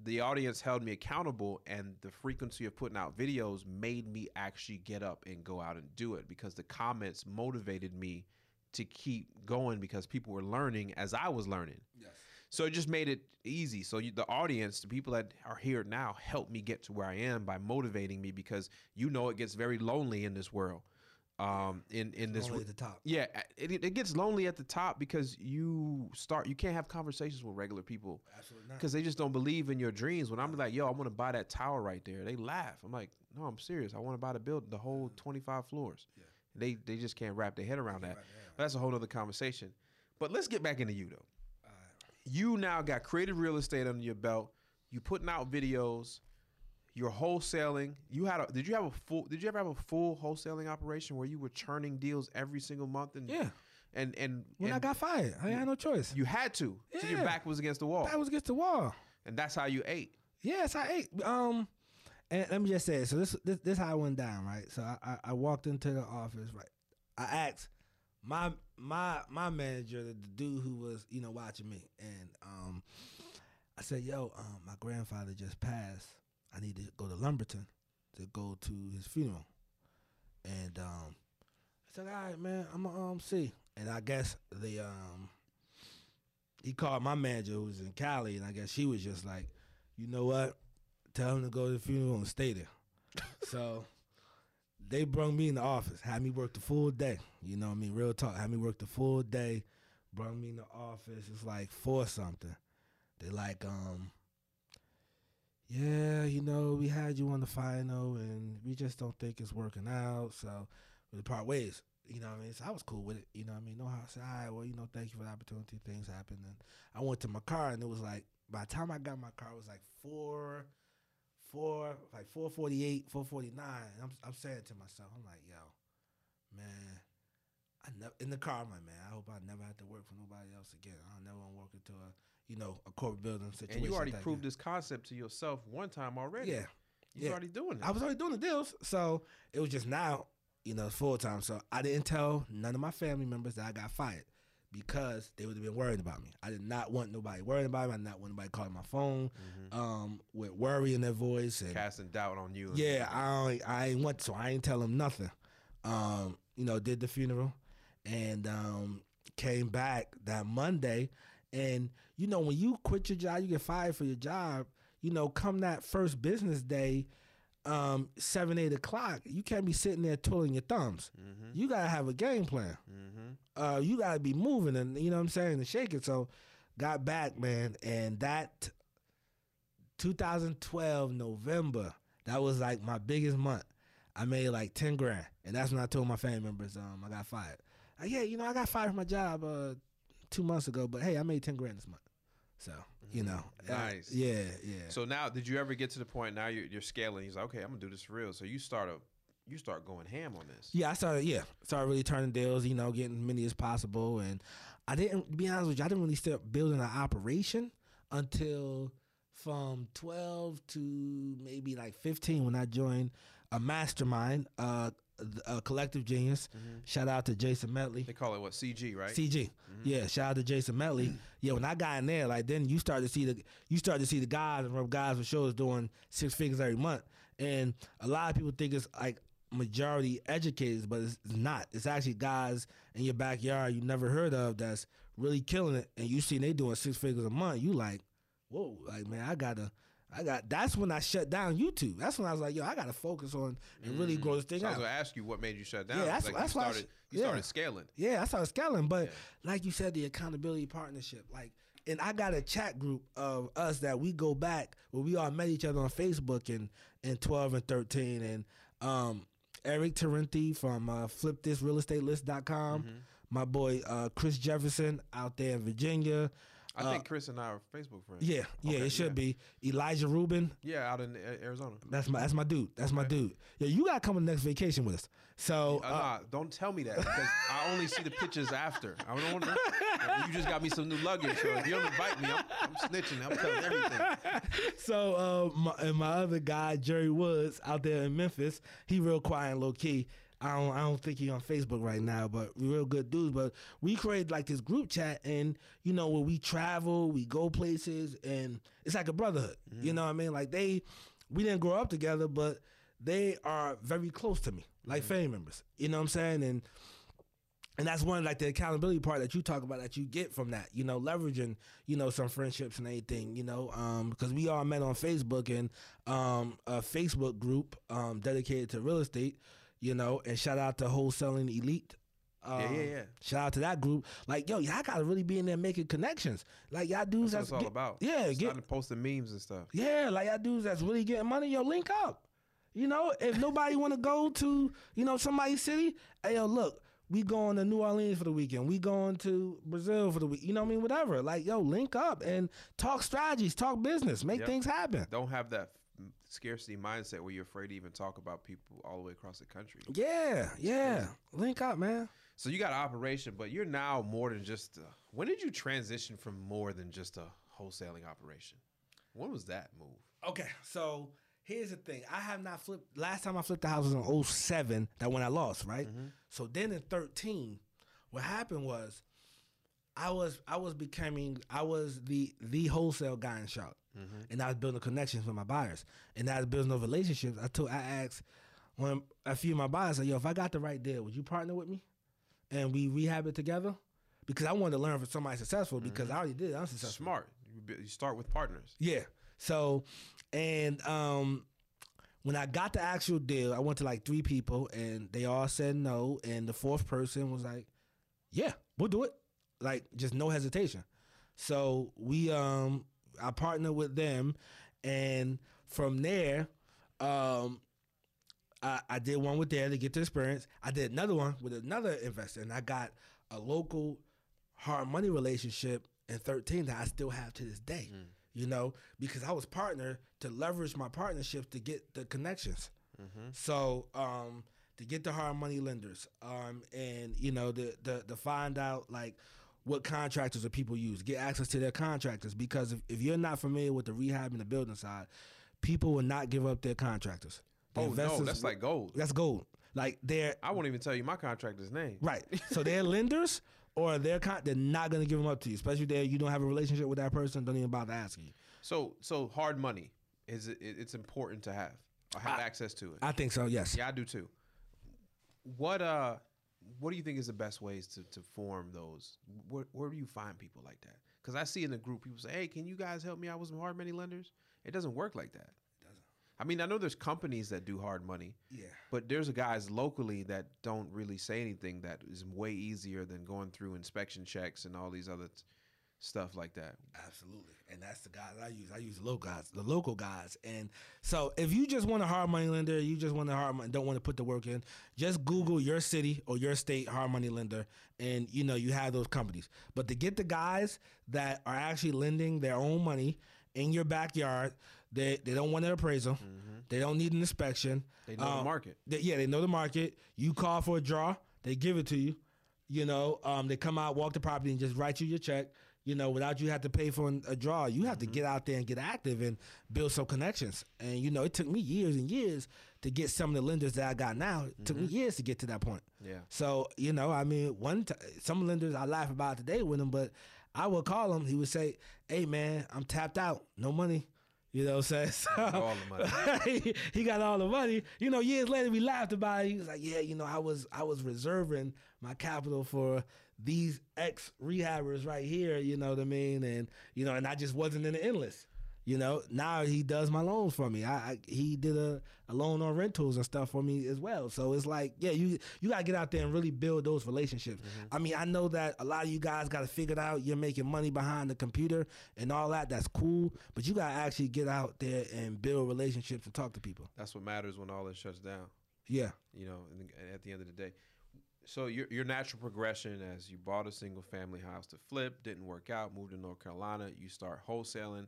the audience held me accountable, and the frequency of putting out videos made me actually get up and go out and do it because the comments motivated me to keep going because people were learning as I was learning. Yes. So it just made it easy. So you, the audience, the people that are here now, help me get to where I am by motivating me because you know it gets very lonely in this world. Um, in in this, Only at the top. yeah, it, it gets lonely at the top because you start you can't have conversations with regular people Absolutely not. because they just don't believe in your dreams. When I'm like, yo, I want to buy that tower right there, they laugh. I'm like, no, I'm serious. I want to buy the build the whole 25 floors. Yeah. They they just can't wrap their head around that. wrap their head around But that's a whole other conversation. But let's get back into you though. You now got creative real estate under your belt. You putting out videos. You're wholesaling. You had a did you have a full did you ever have a full wholesaling operation where you were churning deals every single month and Yeah. and and, When I got fired, I had no choice. you had to. So your back was against the wall. I was against the wall. and that's how you ate. Yes, I ate. Um, and let me just say, so this this this how it went down, right? So I, I I walked into the office, right? I asked my my my manager, the dude who was you know watching me, and um, I said, "Yo, um, my grandfather just passed. I need to go to Lumberton to go to his funeral." And um, I said, "All right, man, I'm gonna um see." And I guess the um he called my manager who was in Cali, and I guess she was just like, you know what? Tell him to go to the funeral and stay there. so they brought me in the office, had me work the full day. You know what I mean? Real talk. Had me work the full day, brought me in the office. It's like four something. They like, um, yeah, you know, we had you on the final and we just don't think it's working out. So we part ways. You know what I mean? So I was cool with it. You know what I mean? No, I said, all right, well, you know, thank you for the opportunity. Things happened. And I went to my car and it was like, by the time I got my car, it was like four, four, like 448, 449. And I'm, I'm saying to myself, I'm like, yo, man, I never, in the car, I'm like, man, I hope I never have to work for nobody else again. I'll never want to work into a, you know, a corporate building situation. And you already like proved again. this concept to yourself one time already. Yeah. You're yeah. already doing it. I was already doing the deals, so it was just now, you know, full time. So I didn't tell none of my family members that I got fired. because they would have been worried about me. I did not want nobody worrying about me. I did not want nobody calling my phone um, with worry in their voice and Casting doubt on you. yeah, I ain't, I ain't want so I ain't tell him nothing. Um, you know, did the funeral and um, came back that Monday. And you know, when you quit your job, you get fired for your job. You know, come that first business day, um, seven eight o'clock, you can't be sitting there twiddling your thumbs. You gotta have a game plan. Uh, you gotta be moving, and you know what I'm saying, and shaking. So, got back, man, and that 2012 November, that was like my biggest month. I made like 10 grand. And that's when I told my family members um, I got fired. Like, yeah, you know, I got fired from my job uh, two months ago, but hey, I made 10 grand this month. So, you know. uh, Nice. yeah, yeah. So now, did you ever get to the point now you're, you're scaling? He's like, okay, I'm gonna do this for real. So you start a, you start going ham on this. Yeah, I started. Yeah, started really turning deals. You know, getting as many as possible, and I didn't. To be honest with you, I didn't really start building an operation until from twelve to maybe like fifteen when I joined a mastermind, uh, a collective genius. Mm-hmm. Shout out to Jason Medley. They call it what CG, right? CG. Mm-hmm. Yeah, shout out to Jason Medley. Mm-hmm. yeah, when I got in there, like then you start to see the you start to see the guys and guys for shows doing six figures every month. And a lot of people think it's like majority educators, but it's it's not. It's actually guys in your backyard you never heard of that's really killing it and you see they doing six figures a month, you like, whoa, like man, I gotta I got that's when I shut down YouTube. That's when I was like, yo, I gotta focus on and really grow this thing So I was gonna ask you what made you shut down. Yeah, that's- like that's you why started. sh- you yeah. started scaling. Yeah, I started scaling, but like you said, the accountability partnership, like, and I got a chat group of us that we go back where we all met each other on Facebook in in twelve and thirteen, and um, Eric Tarenti from uh, FlipThisRealEstatelist.com, my boy uh, Chris Jefferson out there in Virginia. I think Chris and I are Facebook friends. Uh, Yeah, yeah, Okay, it should yeah. be Elijah Rubin. Yeah, out in Arizona. That's my that's my dude. That's my dude. Yeah, you gotta come on the next vacation with us. So Uh, uh, nah, don't tell me that because I only see the pictures after. I don't want to. You just got me some new luggage, so if you don't invite me, I'm, I'm snitching. I'm telling everything. So uh, my, and my other guy Jerry Woods out there in Memphis, he real quiet and low key. I don't I don't think he's on Facebook right now, but real good dudes. But we created like this group chat, and you know where we travel, we go places, and it's like a brotherhood. You know what I mean? Like they, we didn't grow up together, but they are very close to me, like family members. You know what I'm saying? And and that's one like the accountability part that you talk about that you get from that you know leveraging you know some friendships and anything you know um because we all met on facebook and um a facebook group um dedicated to real estate you know and shout out to wholesaling elite um, Yeah, yeah, yeah. Shout out to that group. Like, yo, y'all gotta really be in there making connections. Like, y'all dudes That's that's all get- about. Yeah, get, posting memes and stuff. yeah, like y'all dudes that's really getting money, yo, link up. You know, if nobody want to go to, you know, somebody's city, hey, yo, look, we going to New Orleans for the weekend. We going to Brazil for the week. You know what I mean? Whatever. Like, yo, link up and talk strategies, talk business, make Yep. things happen. Don't have that scarcity mindset where you're afraid to even talk about people all the way across the country. Yeah, yeah. Link up, man. So you got an operation, but you're now more than just. A, when did you transition from more than just a wholesaling operation? When was that move? Okay, so here's the thing. I have not flipped. Last time I flipped the house was in 07, that when I lost, right? Mm-hmm. So then in 13, what happened was I was I was becoming I was the the wholesale guy in Charlotte, and I was building connections with my buyers, and I was building those relationships. I told I asked when a few of my buyers said, "Yo, if I got the right deal, would you partner with me, and we rehab it together?" Because I wanted to learn from somebody successful. Because I already did. I'm successful. Smart. You, you start with partners. Yeah. So, and um, when I got the actual deal, I went to like three people, and they all said no, and the fourth person was like, "Yeah, we'll do it." Like just no hesitation. So we um, I partnered with them, and from there, um, I, I did one with there to get the experience. I did another one with another investor, and I got a local hard money relationship in 13 that I still have to this day. You know, because I was partner to leverage my partnerships to get the connections. So um, to get the hard money lenders, um, and you know, the, the to find out like what contractors or people use, get access to their contractors. Because if, if you're not familiar with the rehab and the building side, people will not give up their contractors. The Oh no, that's like gold. that's gold Like they're I won't even tell you my contractor's name. right. So they're lenders or they're con- they're not gonna give them up to you, especially if you don't have a relationship with that person. Don't even bother asking you. So so hard money is it, it's important to have or have I- access to it. I think so. Yes. yeah, I do too. What uh what do you think is the best ways to, to form those? Where, where do you find people like that? Because I see in the group people say, "Hey, can you guys help me out with some hard money lenders?" It doesn't work like that. Doesn't. I mean, I know there's companies that do hard money, Yeah. but there's guys locally that don't really say anything that is way easier than going through inspection checks and all these other t- stuff like that. Absolutely, and that's the guys I use. I use the local guys, the local guys. And so, if you just want a hard money lender, you just want a hard money, don't want to put the work in, just Google your city or your state hard money lender, and you know you have those companies. But to get the guys that are actually lending their own money in your backyard, they they don't want an appraisal, they don't need an inspection. They know the Um, market. they- yeah, they know the market. You call for a draw, they give it to you. You know, um, they come out, walk the property, and just write you your check. You know, without you have to pay for an- a draw, you have to mm-hmm. get out there and get active and build some connections. And you know, it took me years and years to get some of the lenders that I got now. It took me mm-hmm. years to get to that point. Yeah. So you know, I mean, one t- some lenders I laugh about today with them, but I would call him. He would say, "Hey man, I'm tapped out, no money." You know what I'm saying? So, All the money. he, he got all the money. You know, years later we laughed about it. He was like, "Yeah, you know, I was I was reserving my capital for these ex rehabbers right here. You know what I mean? And you know, and I just wasn't in the endless. You know, now he does my loans for me. I, I he did a, a loan on rentals and stuff for me as well. So it's like, yeah, you you gotta get out there and really build those relationships. Mm-hmm. I mean, I know that a lot of you guys got to figure it out. You're making money behind the computer and all that. That's cool, but you gotta actually get out there and build relationships and talk to people. That's what matters when all this shuts down. Yeah, you know, and at the end of the day. So your your natural progression as you bought a single family house to flip didn't work out, moved to North Carolina, you start wholesaling.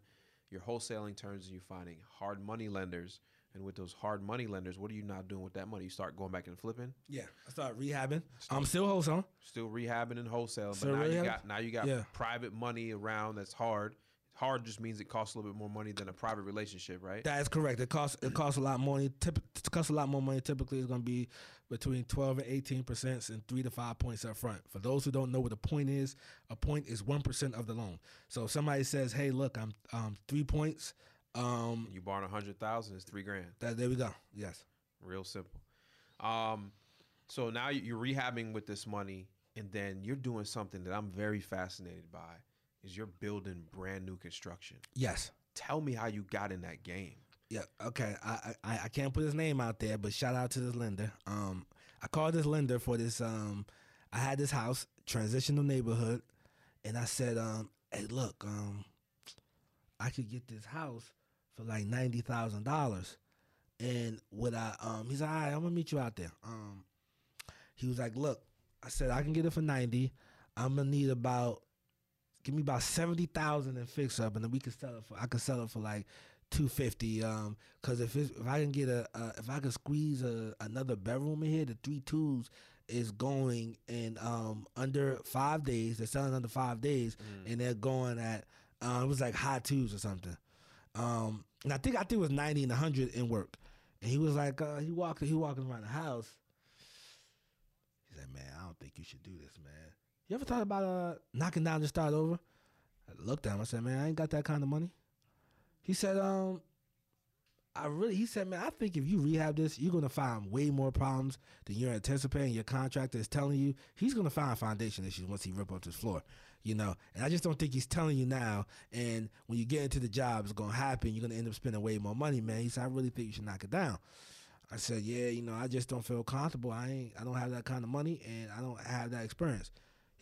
Your wholesaling turns and you finding hard money lenders, and with those hard money lenders, what are you now doing with that money? You start going back and flipping, yeah. I started rehabbing. I'm still wholesaling. still rehabbing and wholesaling, but Still now you got now you got Yeah. private money around that's hard. Hard just means it costs a little bit more money than a private relationship, right? That is correct. It costs it costs a lot more money. Typ- it costs a lot more money. Typically, it's going to be between twelve and eighteen percent, and three to five points up front. For those who don't know what a point is, a point is one percent of the loan. So if somebody says, "Hey, look, I'm um, three points," um, you borrow a hundred thousand, it's three grand. that there we go. Yes. Real simple. Um, so now you're rehabbing with this money, and then you're doing something that I'm very fascinated by. Is you're building brand new construction. Yes. Tell me how you got in that game. Yeah. Okay. I, I I can't put his name out there, but shout out to this lender. Um, I called this lender for this. Um, I had this house, transitional neighborhood, and I said, um, hey, look, um, I could get this house for like ninety thousand dollars, and would I? Um, he's like, all right, I'm gonna meet you out there. Um, he was like, look, I said I can get it for ninety. I'm gonna need about give me about seventy thousand and fix up, and then we can sell it for. I can sell it for like two fifty. Um, cause if it's, if I can get a uh, if I can squeeze a, another bedroom in here, the three twos is going in um under five days. They're selling under five days, and they're going at uh, it was like high twos or something. Um, and I think I think it was ninety and hundred in work. And he was like, uh, he walked he walking around the house. He said, "Man, I don't think you should do this, man. You ever thought about uh knocking down and start over?" I looked at him. I said, "Man, I ain't got that kind of money." He said, "Um, I really." He said, "Man, I think if you rehab this, you're gonna find way more problems than you're anticipating. Your contractor is telling you he's gonna find foundation issues once he rip up this floor, you know. And I just don't think he's telling you now. And when you get into the job, it's gonna happen. You're gonna end up spending way more money, man." He said, "I really think you should knock it down." I said, "Yeah, you know, I just don't feel comfortable. I ain't. I don't have that kind of money, and I don't have that experience."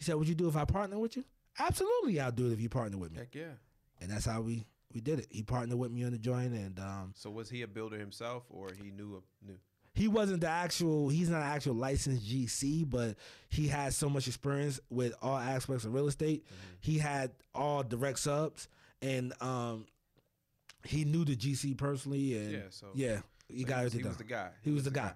He said, "Would you do if I partner with you?" Absolutely, I'll do it if you partner with me. Heck yeah. And that's how we we did it. He partnered with me on the joint, and um, So was he a builder himself, or he knew a knew? he wasn't the actual. He's not an actual licensed GC, but he had so much experience with all aspects of real estate. He had all direct subs, and um, he knew the GC personally, and Yeah, so- yeah, he so got he was- everything he was the guy. He was the guy,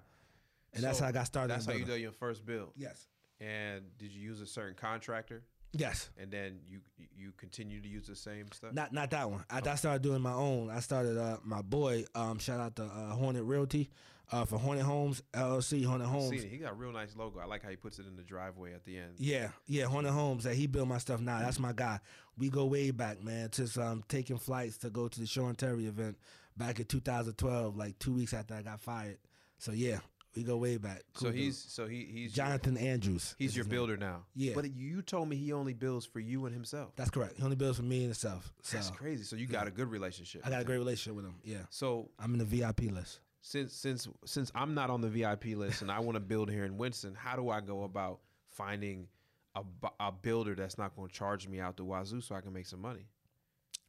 and that's how I got started. That's how you did your first build. Yes, And did you use a certain contractor, yes. and then you you continue to use the same stuff? Not not that one. I, I started doing my own. I started uh, my boy. Um, shout out to uh, Hornet Realty. uh, for Hornet Homes LLC. Hornet Homes. He got a real nice logo. I like how he puts it in the driveway at the end. Yeah, yeah, Hornet Homes. That he built my stuff now. That's my guy. We go way back, man. Just um taking flights to go to the Sean Terry event back in 2012, like two weeks after I got fired. So yeah, we go way back. So Cool dude. he's so he he's Jonathan Andrews. he's your his name. builder now. Yeah. But you told me he only builds for you and himself. That's correct. He only builds for me and himself. So That's crazy. So you got a good relationship. I got a great relationship with him. Yeah, So I'm in the VIP list. since since since I'm not on the VIP list and I want to build here in Winston, how do I go about finding a, a builder that's not going to charge me out the wazoo so I can make some money?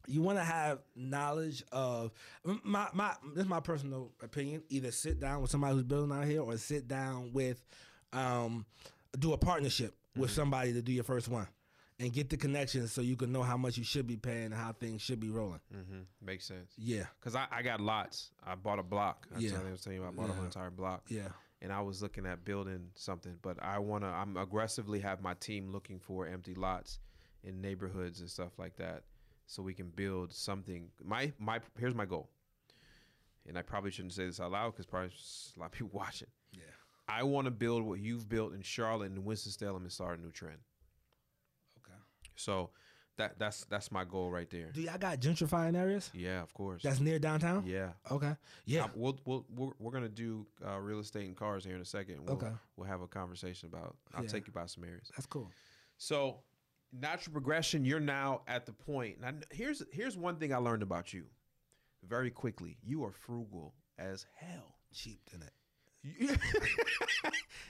You want to have knowledge of my my this is my personal opinion either sit down with somebody who's building out here or sit down with um do a partnership with somebody to do your first one and get the connections so you can know how much you should be paying and how things should be rolling Mm-hmm. Makes sense. yeah Cause I, I got lots. I bought a block. I Yeah. I was telling you I bought Yeah. an entire block. yeah and I was looking at building something, but I want to. I'm aggressively have my team looking for empty lots in neighborhoods and stuff like that, so we can build something. My my here's my goal, and I probably shouldn't say this out loud because probably a lot of people watching. yeah I want to build what you've built in Charlotte and Winston Salem and start a new trend. okay So that that's that's my goal right there. do y'all got gentrifying areas Yeah, of course. that's near downtown yeah. okay yeah Um, we'll, we'll, we're, we're gonna do uh, real estate and cars here in a second. We'll, Okay. We'll have a conversation about. I'll Yeah. take you by some areas. that's cool So, natural progression. You're now at the point. Now, here's here's one thing I learned about you. Very quickly, you are frugal as hell. cheap in it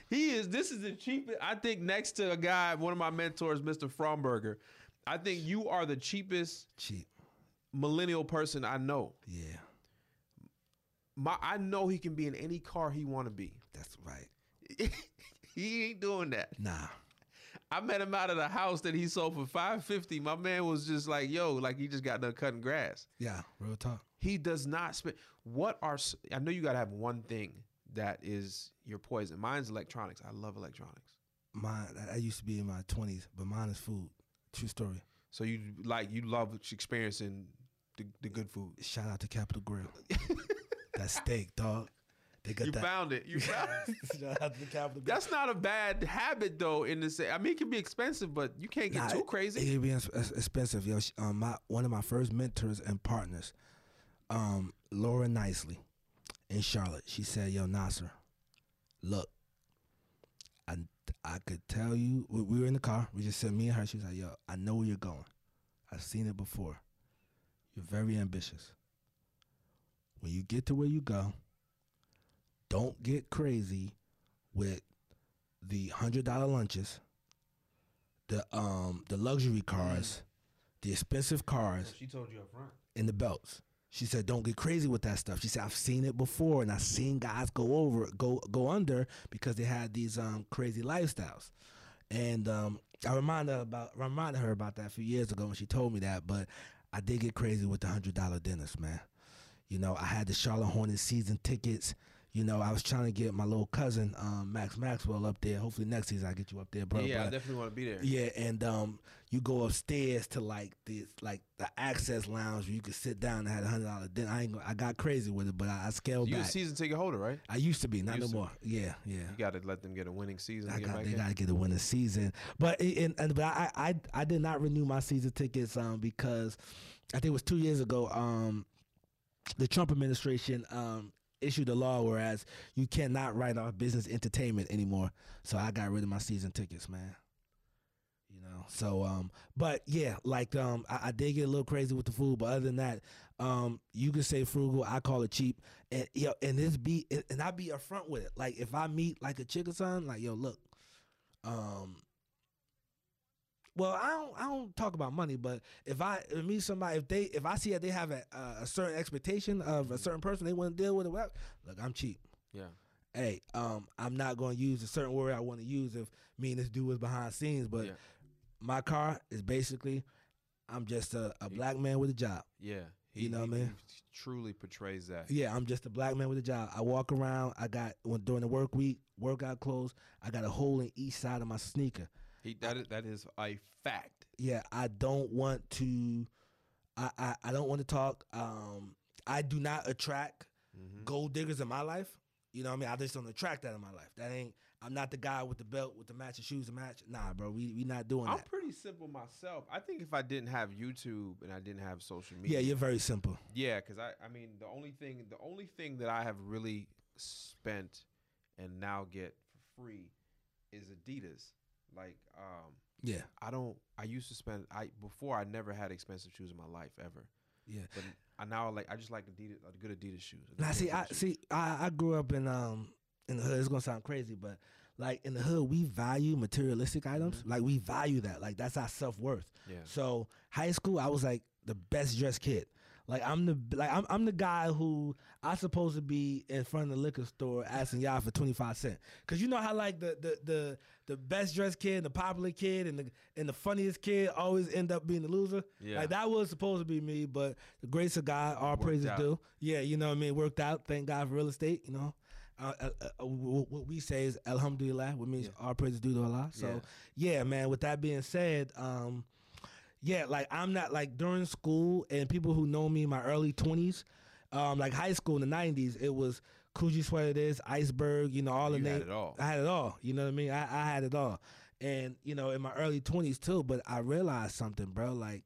he is. This is the cheapest. I think next to a guy, one of my mentors, Mr. Fromberger. I think you are the cheapest cheap millennial person I know. yeah My, I know he can be in any car he want to be. that's right he ain't doing that. nah I met him out of the house that he sold for five fifty. My man was just like, "Yo, like he just got done cutting grass." yeah real talk He does not spend. What are I know you got to have one thing that is your poison. Mine's electronics. I love electronics. Mine, I- used to be in my twenties, but mine is food. True story. So you like you love experiencing the, the good food. Shout out to Capital Grille. that steak, dog. They got You that. found it. You found it. Shout out to Capital Grille. That's not a bad habit though. In the say, I mean, it can be expensive, but you can't get Nah, too crazy. It can be ex- ex- expensive, yo. She- Um, my one of my first mentors and partners, um, Laura Nicely, in Charlotte. She said, "Yo, Nasar, look, I I could tell you. We, we were in the car. We just said me and her. She was like, "Yo, I know where you're going. I've seen it before. You're very ambitious. When you get to where you go, don't get crazy with the hundred dollar lunches." the um the luxury cars, the expensive cars, She told you up front. and the belts. She said, "Don't get crazy with that stuff." She said, "I've seen it before, and I've seen guys go over, go go under because they had these um crazy lifestyles." And um, I reminded her about reminded her about that a few years ago when she told me that. But I did get crazy with the hundred dollar dinners, man. You know, I had the Charlotte Hornets season tickets. You know, I was trying to get my little cousin um, Max Maxwell up there. Hopefully next season I get you up there, bro. yeah, I But- definitely want to be there. yeah, and um, you go upstairs to like this, like the access lounge where you could sit down and had a hundred dollar dinner. I ain't, I got crazy with it, but I, I scaled You a back. season ticket holder, right? I used to be, not no more. Yeah, yeah. You got to let them get a winning season. I got, they got to get a winning season, but and, and but I, I I did not renew my season tickets um because I think it was two years ago um the Trump administration um issued a law whereas you cannot write off business entertainment anymore, so I got rid of my season tickets, man. You know, so um, but yeah, like um, I, I did get a little crazy with the food, but other than that, um, you can say frugal. I call it cheap, and yo, and this be and I be upfront with it. Like if I meet like a chick or something, like yo, look, um, well, I don't I don't talk about money, but if I if meet somebody, if they if I see that they have a, a certain expectation of a certain person they want to deal with, or whatever, look, I'm cheap Yeah. hey, um, I'm not going to use a certain word I want to use if me and this dude was behind scenes, but Yeah. my car is basically, I'm just a, a black man with a job. Yeah. You know what I he mean? truly portrays that. Yeah, I'm just a black man with a job. I walk around. I got when during the work week, workout clothes. I got a hole in each side of my sneaker. He, that, is, that is a fact. Yeah, I don't want to. I I, I don't want to talk. Um, I do not attract Mm-hmm. gold diggers in my life. You know what I mean? I just don't attract that in my life. That ain't. I'm not the guy with the belt with the matching shoes to match. Nah, bro. We we not doing I'm that. pretty simple myself. I think if I didn't have YouTube and I didn't have social media, Yeah, you're very simple. Yeah, because I, I mean, the only thing, the only thing that I have really spent and now get for free is Adidas. Like, um, Yeah, I don't. I used to spend. I before I never had expensive shoes in my life ever. yeah. But I now like. I just like Adidas, uh, good Adidas shoes. Now, see, Adidas I shoe. see. I, I grew up in um in the hood. It's gonna sound crazy, but like in the hood, we value materialistic items. Like we value that. Like that's our self worth. Yeah. So high school, I was like the best dressed kid. Like I'm the like I'm I'm the guy who I supposed to be in front of the liquor store asking y'all for twenty five cent. Cause you know how like the the the the best dressed kid, and the popular kid, and the and the funniest kid always end up being the loser. Yeah. Like that was supposed to be me, but the grace of God, all Worked praises out. due. Yeah, you know what I mean. Worked out. Thank God for real estate. You know. Uh, uh, uh, what we say is Alhamdulillah, which means all praises due to Allah. So yeah, man. With that being said, um, yeah, like I'm not like during school and people who know me in my early twenties, um, like high school in the nineties, it was Coogi sweater this, iceberg, you know, all the You had names. I had it all. You know what I mean? I, I had it all. And, you know, in my early twenties too, but I realized something, bro. Like,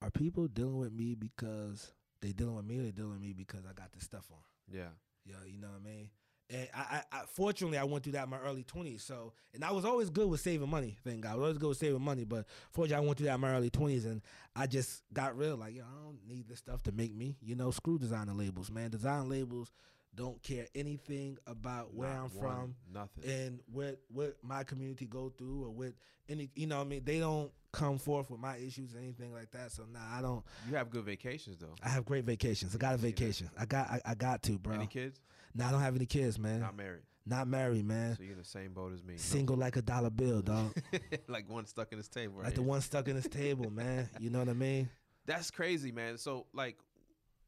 are people dealing with me because they dealing with me or they dealing with me because I got this stuff on? Yeah. Yeah, you know what I mean. And I, I, I fortunately I went through that in my early twenties. So, and I was always good with saving money. Thank God, I was always good with saving money. But fortunately, I went through that in my early twenties, and I just got real like, yo, I don't need this stuff to make me. You know, screw designer labels, man. Design labels don't care anything about where Not I'm one, from Nothing. and what what my community go through or what any you know what I mean. They don't come forth with my issues or anything like that. So nah, I don't. you have good vacations though. I have great vacations. I got a vacation. I got I, I got to, bro. Any kids? Nah, I don't have any kids, man. Not married. Not married, man. So you're in the same boat as me. Single like a dollar bill, dog. like one stuck in his table. Right like the one stuck in his table, man. You know what I mean? That's crazy, man. So like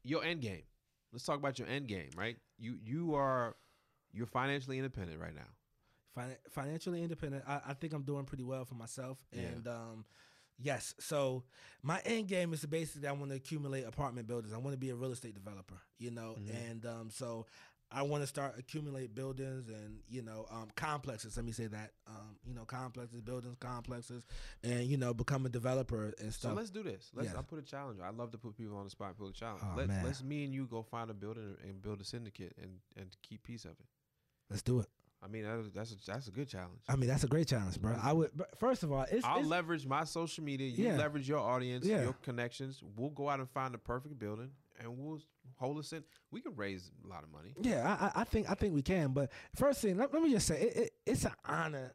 your end game. Let's talk about your end game, right? You you are you're financially independent right now. Fin- financially independent. I, I think I'm doing pretty well for myself. Yeah. And um, yes, so my end game is basically I want to accumulate apartment buildings. I want to be a real estate developer, you know, Mhm. and um, so I want to start accumulate buildings and you know um, complexes. Let me say that, um, you know, complexes, buildings, complexes, and you know, become a developer and stuff. So let's do this. Let's Yes. I'll put a challenge. I love to put people on the spot and put a challenge. Oh, let's let's me and you go find a building and build a syndicate and and keep piece of it. Let's do it. I mean that's a, that's a good challenge. I mean, that's a great challenge, bro. I would. But first of all, it's, I'll it's leverage my social media. You Yeah. leverage your audience, Yeah. your connections. We'll go out and find the perfect building, and we'll hold us in. We can raise a lot of money. Yeah, I, I- I think I think we can. But first thing, let, let me just say, it, it, it's an honor.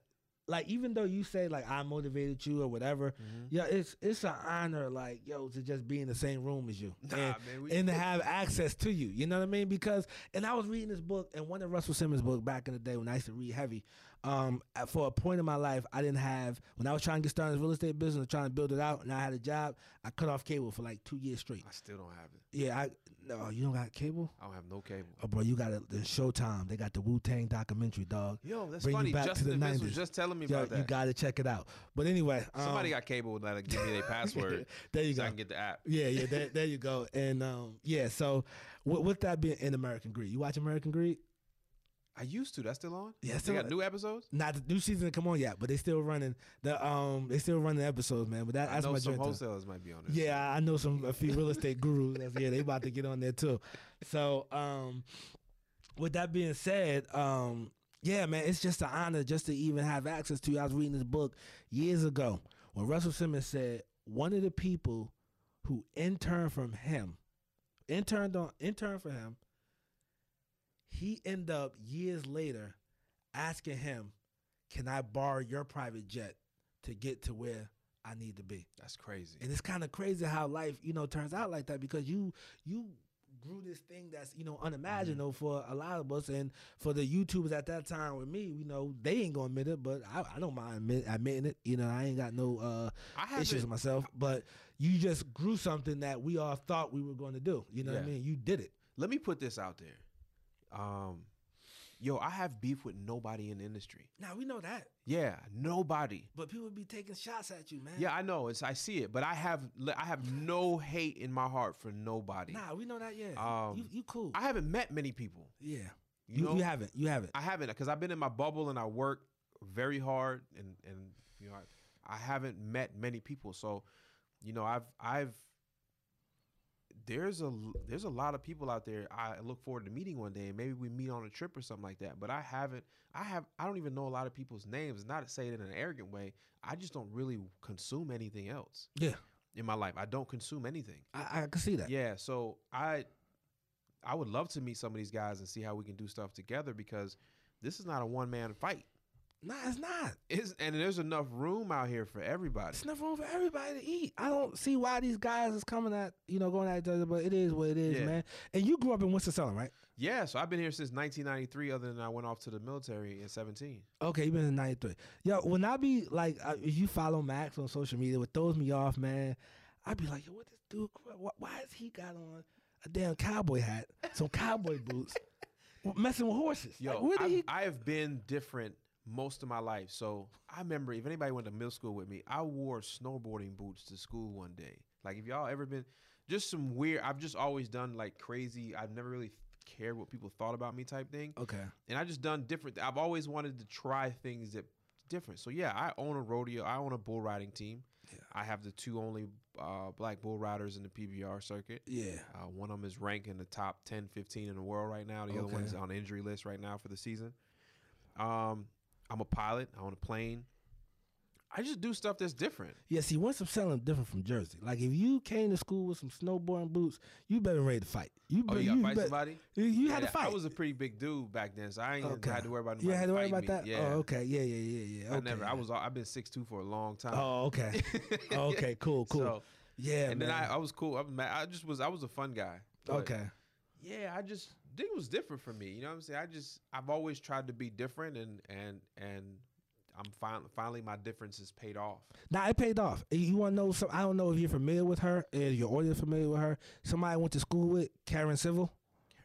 Like even though you say like I motivated you or whatever, Mm-hmm. yeah, it's it's an honor. Like yo, to just be in the same room as you Nah, and, man, we- and to have access to you. You know what I mean? Because and I was reading this book and one of Russell Simmons' book back in the day when I used to read heavy. Um, for a point in my life, I didn't have when I was trying to get started in real estate business, trying to build it out, and I had a job. I cut off cable for like two years straight. I still don't have it. Yeah, I no, you don't got cable. I don't have no cable. Oh, bro, you got it. The Showtime. They got the Wu Tang documentary, dog. Yo, that's Bring you funny. back to the Vince was 90s. just telling me Yo, about that. you got to check it out. But anyway, Somebody um, got cable that'll give me their password there you so go. I can get the app. yeah, yeah, there, there you go. And um, yeah, so with, with that being in American Greed, you watch American Greed? I used to. That's still on. Yeah, they still got on. new episodes. Not the new season to come on yet, but they still running the um, they still running the episodes, man. But that, I that's know my some wholesalers might be on it. Yeah, I know some a few real estate gurus. That's, yeah, they about to get on there too. So, um, with that being said, um, yeah, man, it's just an honor just to even have access to you. I was reading this book years ago when Russell Simmons said one of the people who interned from him, interned on interned for him, he end up years later asking him, "Can I borrow your private jet to get to where I need to be?" That's crazy. And it's kind of crazy how life, you know, turns out like that because you you grew this thing that's you know unimaginable for a lot of us and for the YouTubers at that time with me, you know, they ain't gonna admit it, but I, I don't mind admit, admitting it. You know, I ain't got no uh, I issues with myself, but you just grew something that we all thought we were going to do. You know what I mean? You did it. Let me put this out there. Um, yo, I have beef with nobody in the industry. Now we know that, Yeah, nobody. but people be taking shots at you, man. Yeah, I know. It's I see it, but I have I have no hate in my heart for nobody. Nah, we know that. Yeah, Um, you you cool. I haven't met many people. yeah. You, You, know, you haven't. You haven't. I haven't because I've been in my bubble and I work very hard and and you know I, I haven't met many people. So, you know, I've I've there's a there's a lot of people out there I look forward to meeting one day and maybe we meet on a trip or something like that. But I haven't I have I don't even know a lot of people's names. Not to say it in an arrogant way. I just don't really consume anything else yeah, in my life. I don't consume anything. I, I can see that. Yeah, so I I would love to meet some of these guys and see how we can do stuff together because this is not a one man fight. Nah, it's not. It's, and there's enough room out here for everybody. It's enough room for everybody to eat. I don't see why these guys is coming at you know going at each other, but it is what it is, Yeah. man. And you grew up in Winston Salem, right? Yeah, so I've been here since 1993. Other than I went off to the military in 17. Okay, you've been in '93. Yo, when I be like, uh, if you follow Max on social media, what throws me off, man, I'd be like, yo, what this dude? Why, why has he got on a damn cowboy hat, some cowboy boots, messing with horses? Yo, Like, where did I've, he? I have been different most of my life. So I remember if anybody went to middle school with me, I wore snowboarding boots to school one day. Like if y'all ever been, just some weird. I've just always done like crazy. I've never really cared what people thought about me type thing. Okay, and I just done different. I've always wanted to try things that different. So yeah, I own a rodeo. I own a bull riding team. Yeah. I have the two only uh, black bull riders in the PBR circuit. yeah, Uh, one of them is ranked in the top 10, 15 in the world right now. The other one's on the injury list right now for the season. Um, I'm a pilot. I own a plane. I just do stuff that's different. yeah. See, once I'm selling different from Jersey. Like if you came to school with some snowboarding boots, you better ready to fight. You, Oh, you you fight somebody? You, you had Yeah, to fight. I was a pretty big dude back then, so I ain't Okay. had to worry about you had to worry about fighting that. Oh, yeah. Oh, okay. Yeah, yeah, yeah, yeah. I Okay. never. I was. I've been six two for a long time. Oh, okay. okay. Cool. Cool. So, yeah, and man. then I, I was cool. I, was mad. I just was. I was a fun guy. Okay. Yeah, I just it was different for me. You know what I'm saying? I just I've always tried to be different, and and and I'm finally finally my differences paid off. Now it paid off. You want to know some? I don't know if you're familiar with her. If your audience familiar with her. Somebody I went to school with, Karen Civil.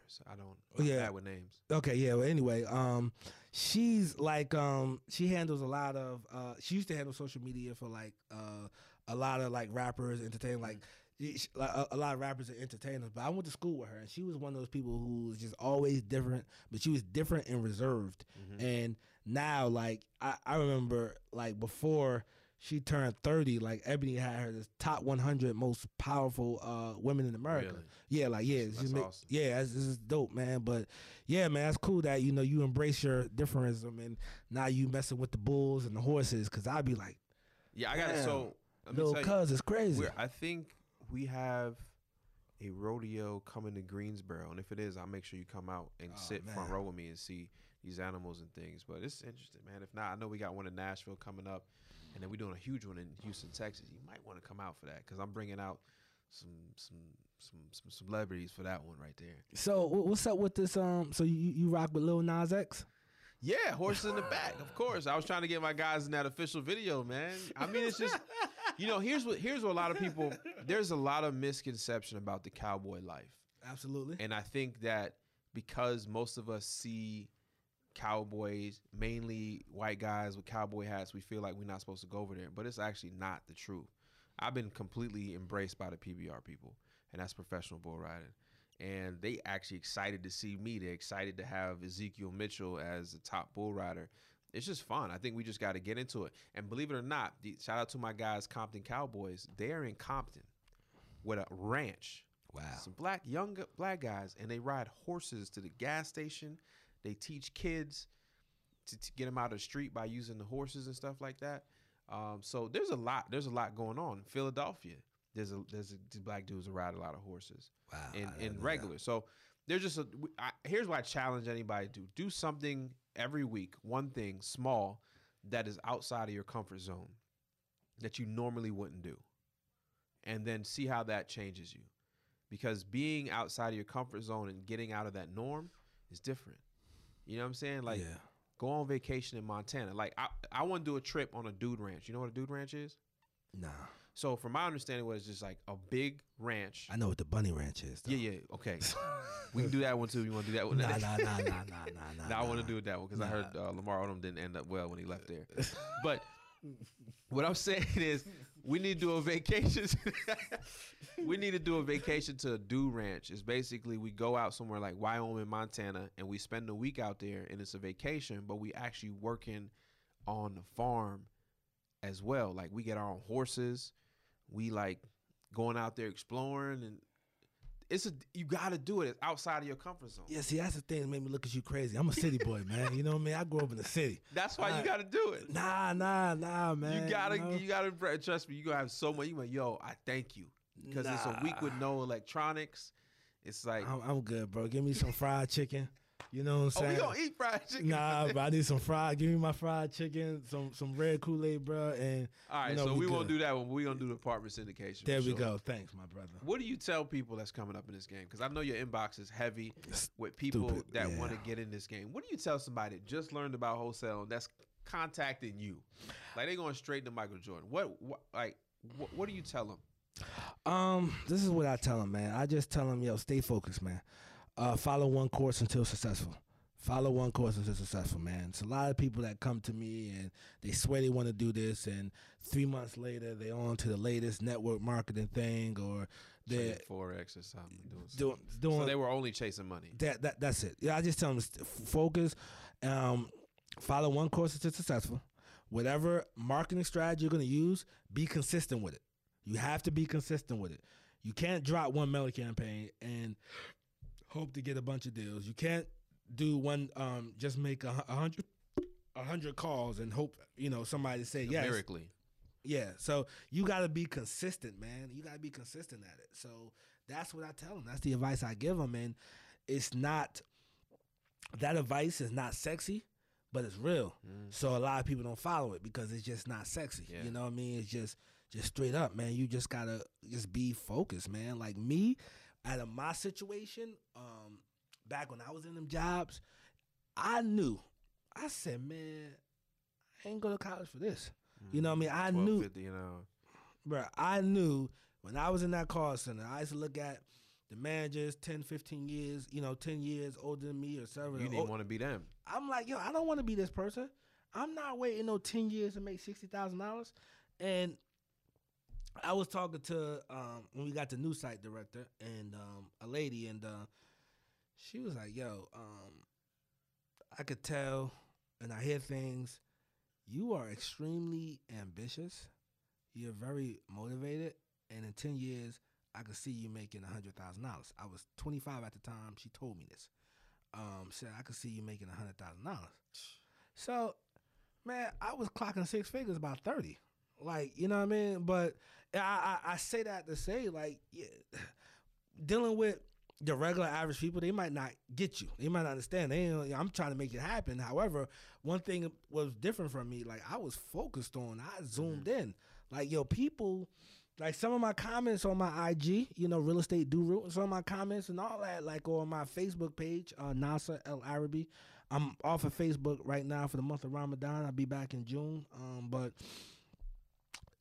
So I don't. I'm yeah. bad with names. Okay, yeah. Well, anyway, um, she's like, um, she handles a lot of. Uh, she used to handle social media for like uh, a lot of like rappers, entertain like. She- she- like, A, a lot of rappers and entertainers, but I went to school with her, and she was one of those people who was just always different. But she was different and reserved. Mm-hmm. And now, like I, I remember, like before she turned thirty, like Ebony had her the top one hundred most powerful uh, women in America. Really? Yeah, like yeah, That's ma- awesome. yeah, this is dope, man. But yeah, man, that's cool that you know you embrace your differentism and now you messing with the bulls and the horses. Cause I'd be like, Yeah, I got it. So little cuz it's crazy. I think we have a rodeo coming to Greensboro, and if it is, I'll make sure you come out and Oh, sit front row with me and see these animals and things. But it's interesting, man. If not, I know we got one in Nashville coming up, and then we're doing a huge one in Houston, Texas. You might want to come out for that because I'm bringing out some some some some celebrities for that one right there. So what's up with this? Um, so you you rock with Lil Nas X? Yeah, horses in the back, of course. I was trying to get my guys in that official video, man. I mean, it's just, you know, here's what here's what a lot of people. There's a lot of misconception about the cowboy life. Absolutely. And I think that because most of us see cowboys, mainly white guys with cowboy hats, we feel like we're not supposed to go over there. But it's actually not the truth. I've been completely embraced by the PBR people, and that's professional bull riding. And they actually excited to see me. They're excited to have Ezekiel Mitchell as the top bull rider. It's just fun. I think we just got to get into it. And believe it or not, the, shout out to my guys, Compton Cowboys. They're in Compton with a ranch Wow. some black young black guys, and they ride horses to the gas station. They teach kids to, to get them out of the street by using the horses and stuff like that. Um, so there's a lot. There's a lot going on. Philadelphia, there's a there's a, these black dudes that ride a lot of horses Wow. I in didn't in know regular. So there's just a. here's what I challenge anybody to do: do something every week, one thing small that is outside of your comfort zone that you normally wouldn't do, and then see how that changes you. Because being outside of your comfort zone and getting out of that norm is different. You know what I'm saying? Like yeah. go on vacation in Montana. Like I, I want to do a trip on a dude ranch. You know what a dude ranch is? Nah. So from my understanding, what it's just like a big ranch. I know what the Bunny Ranch is. Though. Yeah, yeah. Okay. we can do that one too. You want to do that one? Nah, nah, nah, nah, nah, nah, nah. Now I want to do it that one because I heard uh, Lamar Odom didn't end up well when he left there. but what I'm saying is, we need to do a vacation. we need to do a vacation to a Dew Ranch. It's basically we go out somewhere like Wyoming, Montana, and we spend a week out there, and it's a vacation, but we actually working on the farm as well. Like we get our own horses, we like going out there exploring, and it's a you got to do it. It's outside of your comfort zone. Yeah, see, that's the thing that made me look at you crazy. I'm a city boy, man. You know what I mean? I grew up in the city. That's why I- you got to do it. Nah, nah, nah, man. you gotta, know? you gotta trust me. You gonna have so much. You like, yo, I thank you because it's a week with no electronics. It's like, I'm, I'm good, bro. Give me some fried chicken. You know what I'm oh, saying? we gonna eat fried chicken. Nah, but I need some fried. Give me my fried chicken, some some red Kool Aid, bro, and All right, you know, so we we, won't do that one. We gonna do the apartment syndication. there we sure. go. Thanks, my brother. What do you tell people that's coming up in this game? Because I know your inbox is heavy with people Stupid, that yeah. want to get in this game. What do you tell somebody that just learned about wholesale and that's contacting you? Like they going straight to Michael Jordan. What, what like, what, what do you tell them? Um, this is what I tell them, man. I just tell them, yo, stay focused, man. Uh, follow one course until successful. Follow one course until successful, man. It's a lot of people that come to me and they swear they want to do this, and three months later they on to the latest network marketing thing, or they're forex or something. Doing doing doing so they were only chasing money. that that that's it. Yeah, I just tell them focus, um, follow one course until successful. Whatever marketing strategy you're gonna use, be consistent with it. You have to be consistent with it. You can't drop one mail campaign and hope to get a bunch of deals. You can't do one um just make a, a hundred a hundred calls and hope you know somebody to say yes. Yeah, so you got to be consistent, man. You got to be consistent at it. So that's what I tell them. That's the advice I give them, and it's not that advice is not sexy, but it's real. So a lot of people don't follow it because it's just not sexy. Yeah. You know what I mean? It's just just straight up, man. You just gotta just be focused, man. Like me, out of my situation, um, back when I was in them jobs, I knew. I said, man, I ain't go to college for this. You know what I mean? I knew 1250, you know. Bruh, I knew when I was in that call center, I used to look at the managers 10, 15 years, you know, 10 years older than me or seven. You didn't want to be them. I'm like, yo, I don't want to be this person. I'm not waiting no 10 years to make $60,000. And I was talking to, um, when we got the new site director and um, a lady, and uh, she was like, yo, um, I could tell and I hear things. You are extremely ambitious. You're very motivated. And in 10 years, I could see you making $100,000. I was 25 at the time. She told me this um, said I could see you making a hundred thousand dollars. So, man, I was clocking six figures about thirty. Like, you know what I mean? But I, I, I say that to say, like, yeah, dealing with the regular average people, they might not get you. They might not understand. They, I'm trying to make it happen. However, one thing was different from me. Like, I was focused on. I zoomed in. Like, yo, people. Like some of my comments on my IG, you know, real estate Doru, some of my comments and all that, like on my Facebook page, uh, Nasar El Arabi. I'm off of Facebook right now for the month of Ramadan. I'll be back in June. Um, but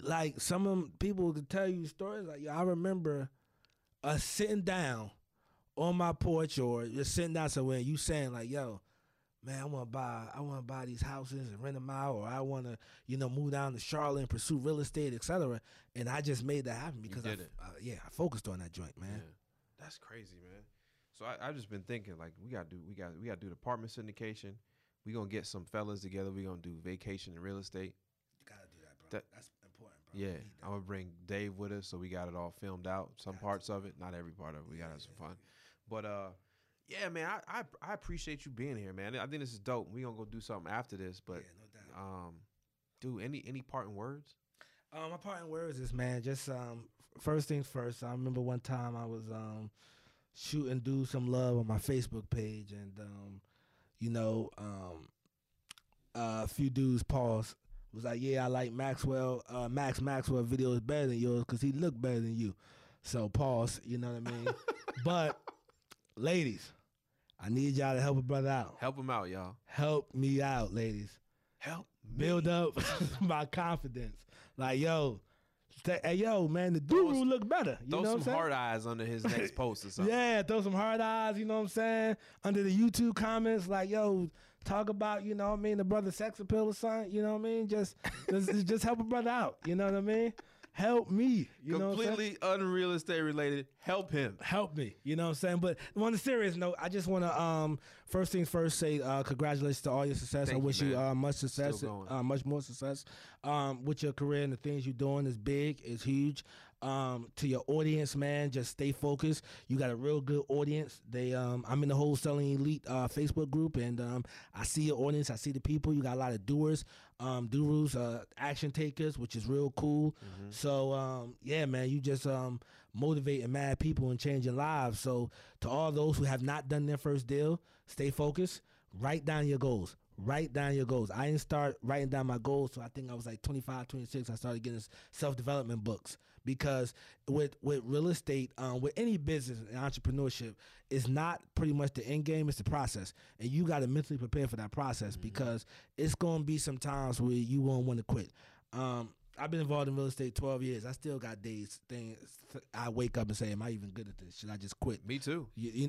like some of 'em people could tell you stories. Like, yo, I remember us sitting down on my porch or just sitting down somewhere. And you saying like, yo, man, I want to buy, I want to buy these houses and rent them out, or I want to, you know, move down to Charlotte and pursue real estate, etc. And I just made that happen because I, it. uh, yeah, I focused on that joint, man. Yeah. That's crazy, man. So I, I've just been thinking like we gotta do we got we gotta do the apartment syndication. We gonna get some fellas together. We gonna do vacation and real estate. You gotta do that, bro. That- That's. Yeah, You need that. I'm gonna bring Dave with us so we got it all filmed out. Some parts of it, not every part of it. We gotta have some fun. But uh, yeah, man, I, I I appreciate you being here, man. I think this is dope. We gonna go do something after this, but yeah, no doubt. um, dude, any any parting words? Um, my parting words is, man, just um, first things first. I remember one time I was um shooting do some love on my Facebook page, and um, you know, um, uh, a few dudes paused. Was like, yeah, I like Maxwell, uh, Max Maxwell videos better than yours because he look better than you. So pause. You know what I mean? but ladies, I need y'all to help a brother out. Help him out, y'all. Help me out, ladies Help build up my confidence. Like, yo, th- hey, yo, man, the Doru look better. You Throw know some what I'm saying? hard eyes under his next post or something. Yeah, throw some hard eyes, you know what I'm saying? Under the YouTube comments, like, yo, talk about, you know what I mean, the brother sex appeal or something, you know what I mean? Just just, just help a brother out, you know what I mean? Help me. You know I'm saying? Completely unreal estate related. Help him. help me. You know what I'm saying? But on a serious note, I just want to um first things first say uh congratulations to all your success. Thank I wish you, man. uh much success, uh, much more success um with your career and the things you're doing is big, is huge. Um to your audience, man, just stay focused. You got a real good audience. They um I'm in the wholesaling elite uh Facebook group and um I see your audience, I see the people. You got a lot of doers, um doers, uh action takers, which is real cool. Mm-hmm. So um yeah, man, you just um motivating mad people and changing lives. So to all those who have not done their first deal, stay focused. Write down your goals. Write down your goals. I didn't start writing down my goals. So I think I was like 25, 26. I started getting self development books because with with real estate, um, with any business and entrepreneurship, it's not pretty much the end game. It's the process, and you got to mentally prepare for that process because it's going to be some times where you won't want to quit. Um, I've been involved in real estate 12 years. I still got days things I wake up and say, "Am I even good at this? Should I just quit?" Me too.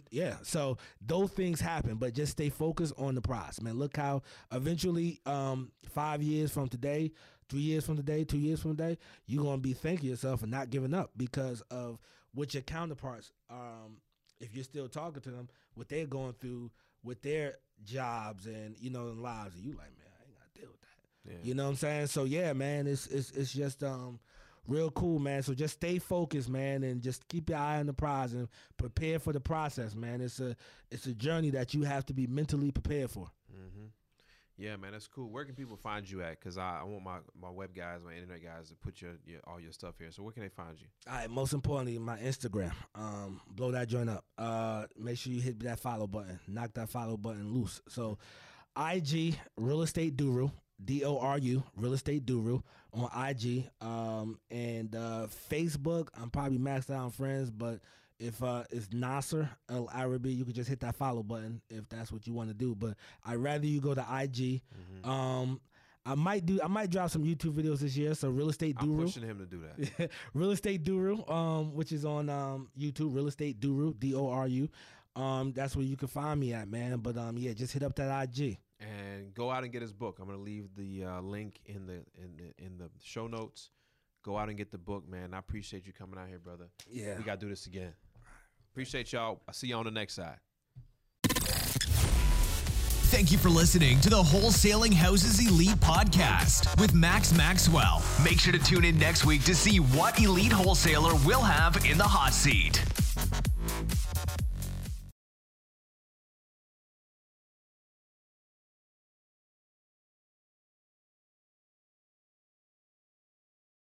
Yeah. So those things happen, but just stay focused on the prize, man. Look how eventually, um, five years from today, three years from today, two years from today, you're gonna be thanking yourself for not giving up because of what your counterparts, um, if you're still talking to them, what they're going through with their jobs and you know and lives, and you like, man, I ain't gotta deal with that. Yeah. You know what I'm saying? So yeah, man, it's it's it's just um real cool, man. So just stay focused, man, and just keep your eye on the prize and prepare for the process, man. It's a it's a journey that you have to be mentally prepared for. Mm-hmm. Yeah, man, that's cool. Where can people find you at? Because I, I want my, my web guys, my internet guys to put your, your all your stuff here. So where can they find you? All right, most importantly, my Instagram. Um, blow that joint up. Uh, make sure you hit that follow button. Knock that follow button loose. So, IG Real Estate Doru, D O R U, Real Estate Doru on IG. Um, and uh, Facebook. I'm probably maxed out on friends, but if uh, it's Nasar Al Arabi, you could just hit that follow button if that's what you want to do. But I'd rather you go to IG. Mm-hmm. Um, I might do. I might drop some YouTube videos this year. So Real Estate I'm Doru. pushing him to do that. Real Estate Doru, um, which is on um, YouTube, Real Estate Doru, D O R U. Um, that's where you can find me at, man. But um, yeah, just hit up that IG. And go out and get his book. I'm gonna leave the uh, link in the in the in the show notes. Go out and get the book, man. I appreciate you coming out here, brother. Yeah. We gotta do this again. Appreciate y'all. I'll see you on the next side. Thank you for listening to the Wholesaling Houses Elite podcast with Max Maxwell. Make sure to tune in next week to see what elite wholesaler will have in the hot seat.